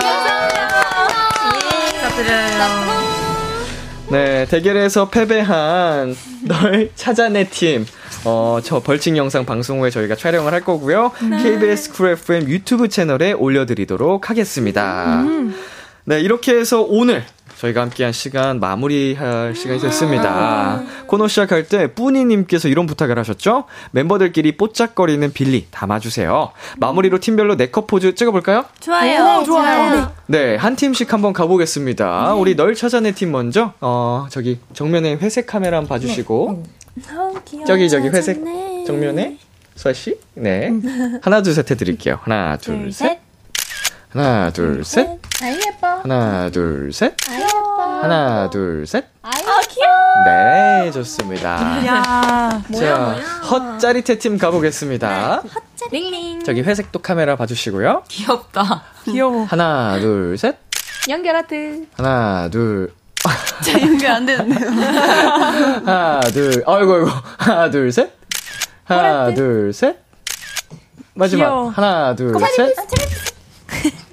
Speaker 2: 네, 대결에서 패배한 널 찾아내 팀. 어, 저 벌칙 영상 방송 후에 저희가 촬영을 할 거고요. KBS Cool FM 유튜브 채널에 올려드리도록 하겠습니다. 네, 이렇게 해서 오늘 저희가 함께한 시간 마무리할 시간이 됐습니다. 코너 시작할 때 뿌니님께서 이런 부탁을 하셨죠? 멤버들끼리 뽀짝거리는 빌리 담아주세요. 마무리로 팀별로 네컷 포즈 찍어볼까요?
Speaker 9: 좋아요. 좋아요.
Speaker 2: 네, 한 팀씩 한번 가보겠습니다. 우리 널 찾아내 팀 먼저, 어, 저기, 정면에 회색 카메라 한번 봐주시고. 저기, 저기, 회색 정면에, 수아 씨? 네. *laughs* 하나, 둘, 셋 해드릴게요. 하나, 둘, 셋. 하나, 둘, 셋.
Speaker 5: 아이, 예뻐.
Speaker 2: 하나, 둘, 셋.
Speaker 5: 아이, 예뻐.
Speaker 2: 하나, 둘, 셋.
Speaker 5: 아이, 귀여워.
Speaker 2: 네, 좋습니다.
Speaker 4: 야,
Speaker 2: 자, 헛짜리태 팀 가보겠습니다.
Speaker 8: 링링.
Speaker 2: 저기 회색도 카메라 봐주시고요.
Speaker 6: 귀엽다.
Speaker 4: 귀여워.
Speaker 2: 하나, 둘, 셋.
Speaker 8: 연결하트.
Speaker 2: 하나, 둘. *laughs*
Speaker 10: 제 연결 안 되는데요. *laughs*
Speaker 2: 하나, 둘. 아이고, 아이고. 하나, 둘, 셋. 하나, 둘, 셋. 마지막.
Speaker 4: 귀여워.
Speaker 2: 하나, 둘, 셋.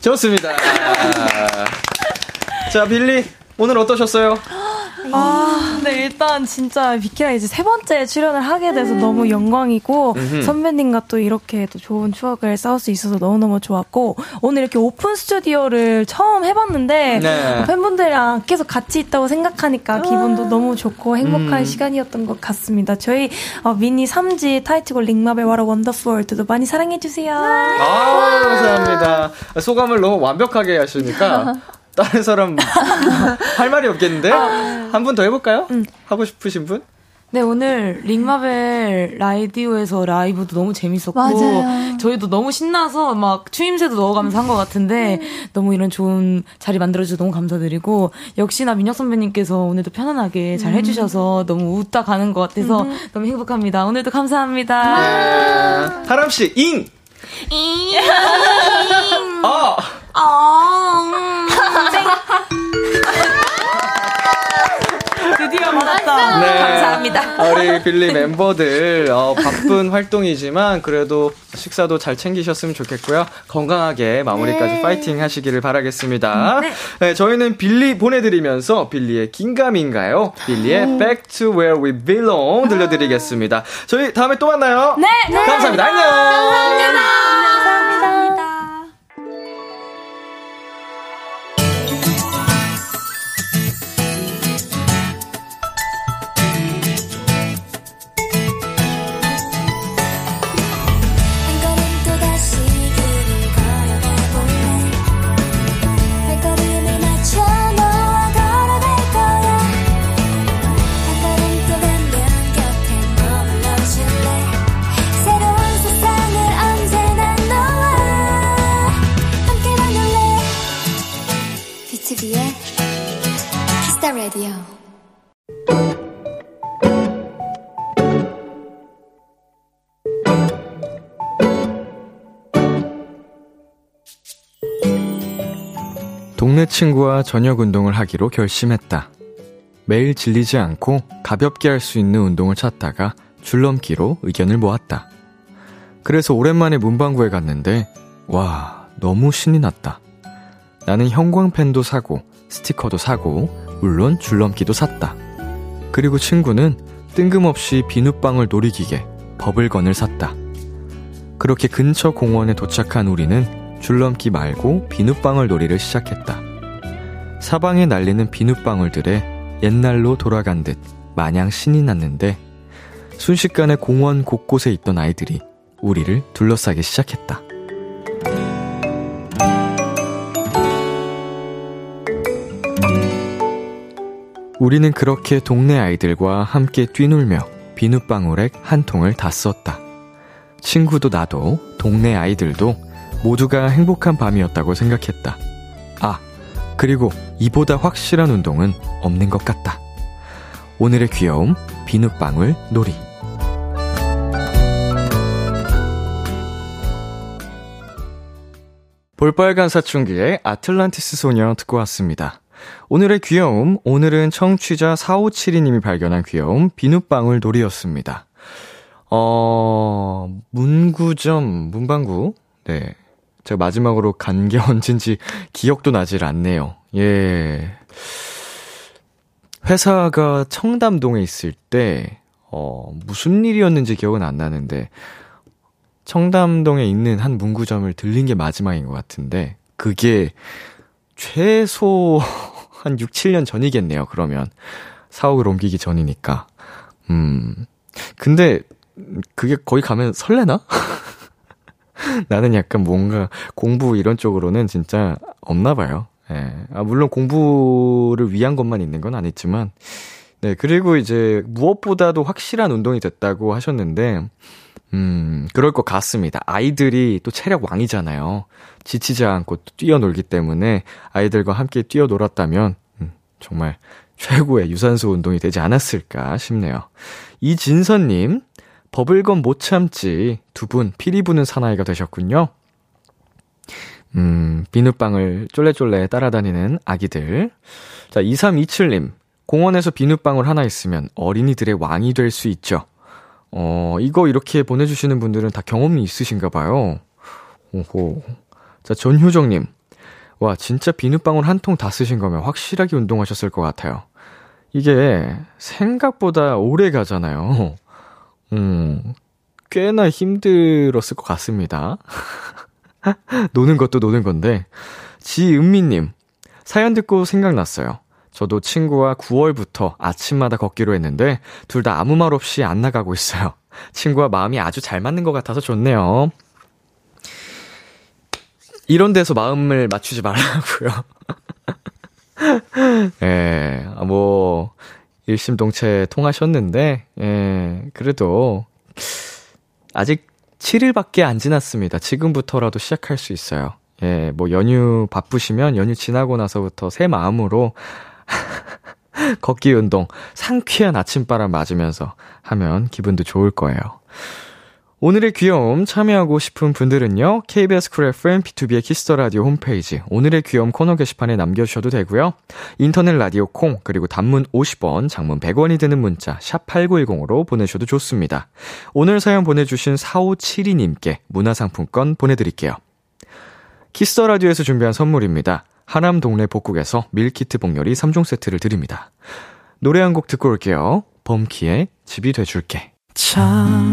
Speaker 2: 좋습니다. *laughs* 자, 빌리. 오늘 어떠셨어요?
Speaker 4: 아, 네, 일단 진짜 비키라 이제 세 번째 출연을 하게 돼서 너무 영광이고,
Speaker 2: 음흠.
Speaker 4: 선배님과 또 이렇게 또 좋은 추억을 쌓을 수 있어서 너무너무 좋았고, 오늘 이렇게 오픈 스튜디오를 처음 해봤는데,
Speaker 2: 네.
Speaker 4: 팬분들이랑 계속 같이 있다고 생각하니까 기분도 너무 좋고 행복한
Speaker 2: 음.
Speaker 4: 시간이었던 것 같습니다. 저희 어, 미니 3지 타이틀곡 링마벨 와라 원더풀 월드도 많이 사랑해주세요.
Speaker 2: 아, 감사합니다. 소감을 너무 완벽하게 하시니까 *laughs* 다른 사람 *laughs* 할 말이 없겠는데? 한분 더 해볼까요? 하고 싶으신 분?
Speaker 6: 네, 오늘 링마벨 라디오에서 라이브도 너무 재밌었고,
Speaker 15: 맞아요.
Speaker 6: 저희도 너무 신나서 막 추임새도 넣어가면서 한 것 같은데, 너무 이런 좋은 자리 만들어주셔서 너무 감사드리고, 역시나 민혁 선배님께서 오늘도 편안하게 잘 해주셔서 너무 웃다 가는 것 같아서 너무 행복합니다. 오늘도 감사합니다.
Speaker 2: 하람씨, 잉! 아!
Speaker 4: 드디어
Speaker 2: 네.
Speaker 4: 감사합니다.
Speaker 2: 우리 빌리 멤버들, 어, 바쁜 *laughs* 활동이지만 그래도 식사도 잘 챙기셨으면 좋겠고요. 건강하게 마무리까지 파이팅 하시기를 바라겠습니다. 네. 저희는 빌리 보내드리면서 빌리의 긴가민가요? 빌리의 Back to Where We Belong 들려드리겠습니다. 저희 다음에 또 만나요.
Speaker 4: 네, 네.
Speaker 2: 감사합니다. 안녕.
Speaker 4: 감사합니다.
Speaker 3: 한
Speaker 2: 동네 친구와 저녁 운동을 하기로 결심했다. 매일 질리지 않고 가볍게 할 수 있는 운동을 찾다가 줄넘기로 의견을 모았다. 그래서 오랜만에 문방구에 갔는데, 와, 너무 신이 났다. 나는 형광펜도 사고, 스티커도 사고, 물론 줄넘기도 샀다. 그리고 친구는 뜬금없이 비눗방울 놀이기계, 버블건을 샀다. 그렇게 근처 공원에 도착한 우리는 줄넘기 말고 비눗방울 놀이를 시작했다. 사방에 날리는 비눗방울들에 옛날로 돌아간 듯 마냥 신이 났는데 순식간에 공원 곳곳에 있던 아이들이 우리를 둘러싸기 시작했다. 우리는 그렇게 동네 아이들과 함께 뛰놀며 비눗방울액 한 통을 다 썼다. 친구도 나도 동네 아이들도 모두가 행복한 밤이었다고 생각했다. 아, 그리고 이보다 확실한 운동은 없는 것 같다. 오늘의 귀여움, 비눗방울 놀이. 볼빨간 사춘기의 아틀란티스 소녀 듣고 왔습니다. 오늘의 귀여움, 오늘은 청취자 4572님이 발견한 귀여움, 비눗방울 놀이였습니다. 어, 문구점, 문방구? 네. 제가 마지막으로 간 게 *laughs* 언젠지 기억도 나질 않네요. 예. 회사가 청담동에 있을 때, 어, 무슨 일이었는지 기억은 안 나는데, 청담동에 있는 한 문구점을 들린 게 마지막인 것 같은데, 그게 최소 *laughs* 한 6, 7년 전이겠네요, 그러면. 사옥을 옮기기 전이니까. 음. 근데, 그게 거기 가면 설레나? *laughs* *laughs* 나는 약간 뭔가 공부 이런 쪽으로는 진짜 없나 봐요. 예. 아, 물론 공부를 위한 것만 있는 건 아니지만, 네. 그리고 이제 무엇보다도 확실한 운동이 됐다고 하셨는데, 음, 그럴 것 같습니다. 아이들이 또 체력 왕이잖아요. 지치지 않고 또 뛰어놀기 때문에 아이들과 함께 뛰어놀았다면, 음, 정말 최고의 유산소 운동이 되지 않았을까 싶네요. 이진선님, 버블건 못 참지 두 분 피리 부는 사나이가 되셨군요. 음, 비눗방울 쫄래쫄래 따라다니는 아기들. 자, 2327님, 공원에서 비눗방울 하나 있으면 어린이들의 왕이 될 수 있죠. 어, 이거 이렇게 보내주시는 분들은 다 경험이 있으신가 봐요. 오호. 자, 전효정님. 와, 진짜 비눗방울 한 통 다 쓰신 거면 확실하게 운동하셨을 것 같아요. 이게 생각보다 오래 가잖아요. 음, 꽤나 힘들었을 것 같습니다. *laughs* 노는 것도 노는 건데. 지은미님, 사연 듣고 생각났어요. 저도 친구와 9월부터 아침마다 걷기로 했는데, 둘 다 아무 말 없이 안 나가고 있어요. *laughs* 친구와 마음이 아주 잘 맞는 것 같아서 좋네요. 이런 데서 마음을 맞추지 말라고요. *laughs* 예, 뭐, 일심동체 통하셨는데, 예, 그래도, 아직 7일밖에 안 지났습니다. 지금부터라도 시작할 수 있어요. 예, 뭐, 연휴 바쁘시면 연휴 지나고 나서부터 새 마음으로, *laughs* 걷기 운동, 상쾌한 아침바람 맞으면서 하면 기분도 좋을 거예요. 오늘의 귀여움 참여하고 싶은 분들은요, KBS 쿨 FM B2B의 키스터 라디오 홈페이지, 오늘의 귀여움 코너 게시판에 남겨 주셔도 되고요. 인터넷 라디오 콩, 그리고 단문 50원, 장문 100원이 드는 문자, 샵 8910으로 보내셔도 좋습니다. 오늘 사연 보내 주신 4572 님께 문화상품권 보내 드릴게요. Kiss the Radio에서 준비한 선물입니다. 하남 동네 복국에서 밀키트 복요리 3종 세트를 드립니다. 노래 한 곡 듣고 올게요. 범키의 집이 돼줄게.
Speaker 16: 참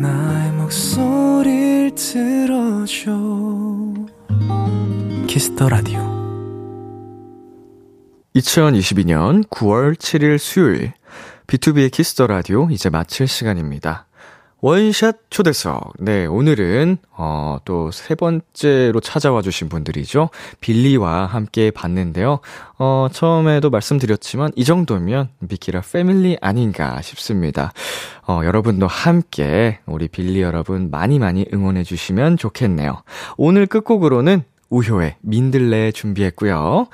Speaker 16: 나의 목소리를 들어줘 Kiss the Radio
Speaker 2: 2022년 9월 7일 수요일 B2B의 키스터 라디오 이제 마칠 시간입니다. 원샷 초대석. 네, 오늘은 어, 또 세 번째로 찾아와 주신 분들이죠. 빌리와 함께 봤는데요. 어, 처음에도 말씀드렸지만 이 정도면 비키라 패밀리 아닌가 싶습니다. 어, 여러분도 함께 우리 빌리 여러분 많이 많이 응원해 주시면 좋겠네요. 오늘 끝곡으로는 우효의 민들레 준비했고요.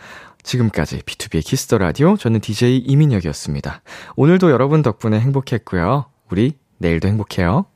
Speaker 2: 지금까지 B2B의 키스터 라디오 저는 DJ 이민혁이었습니다. 오늘도 여러분 덕분에 행복했고요. 우리 내일도 행복해요.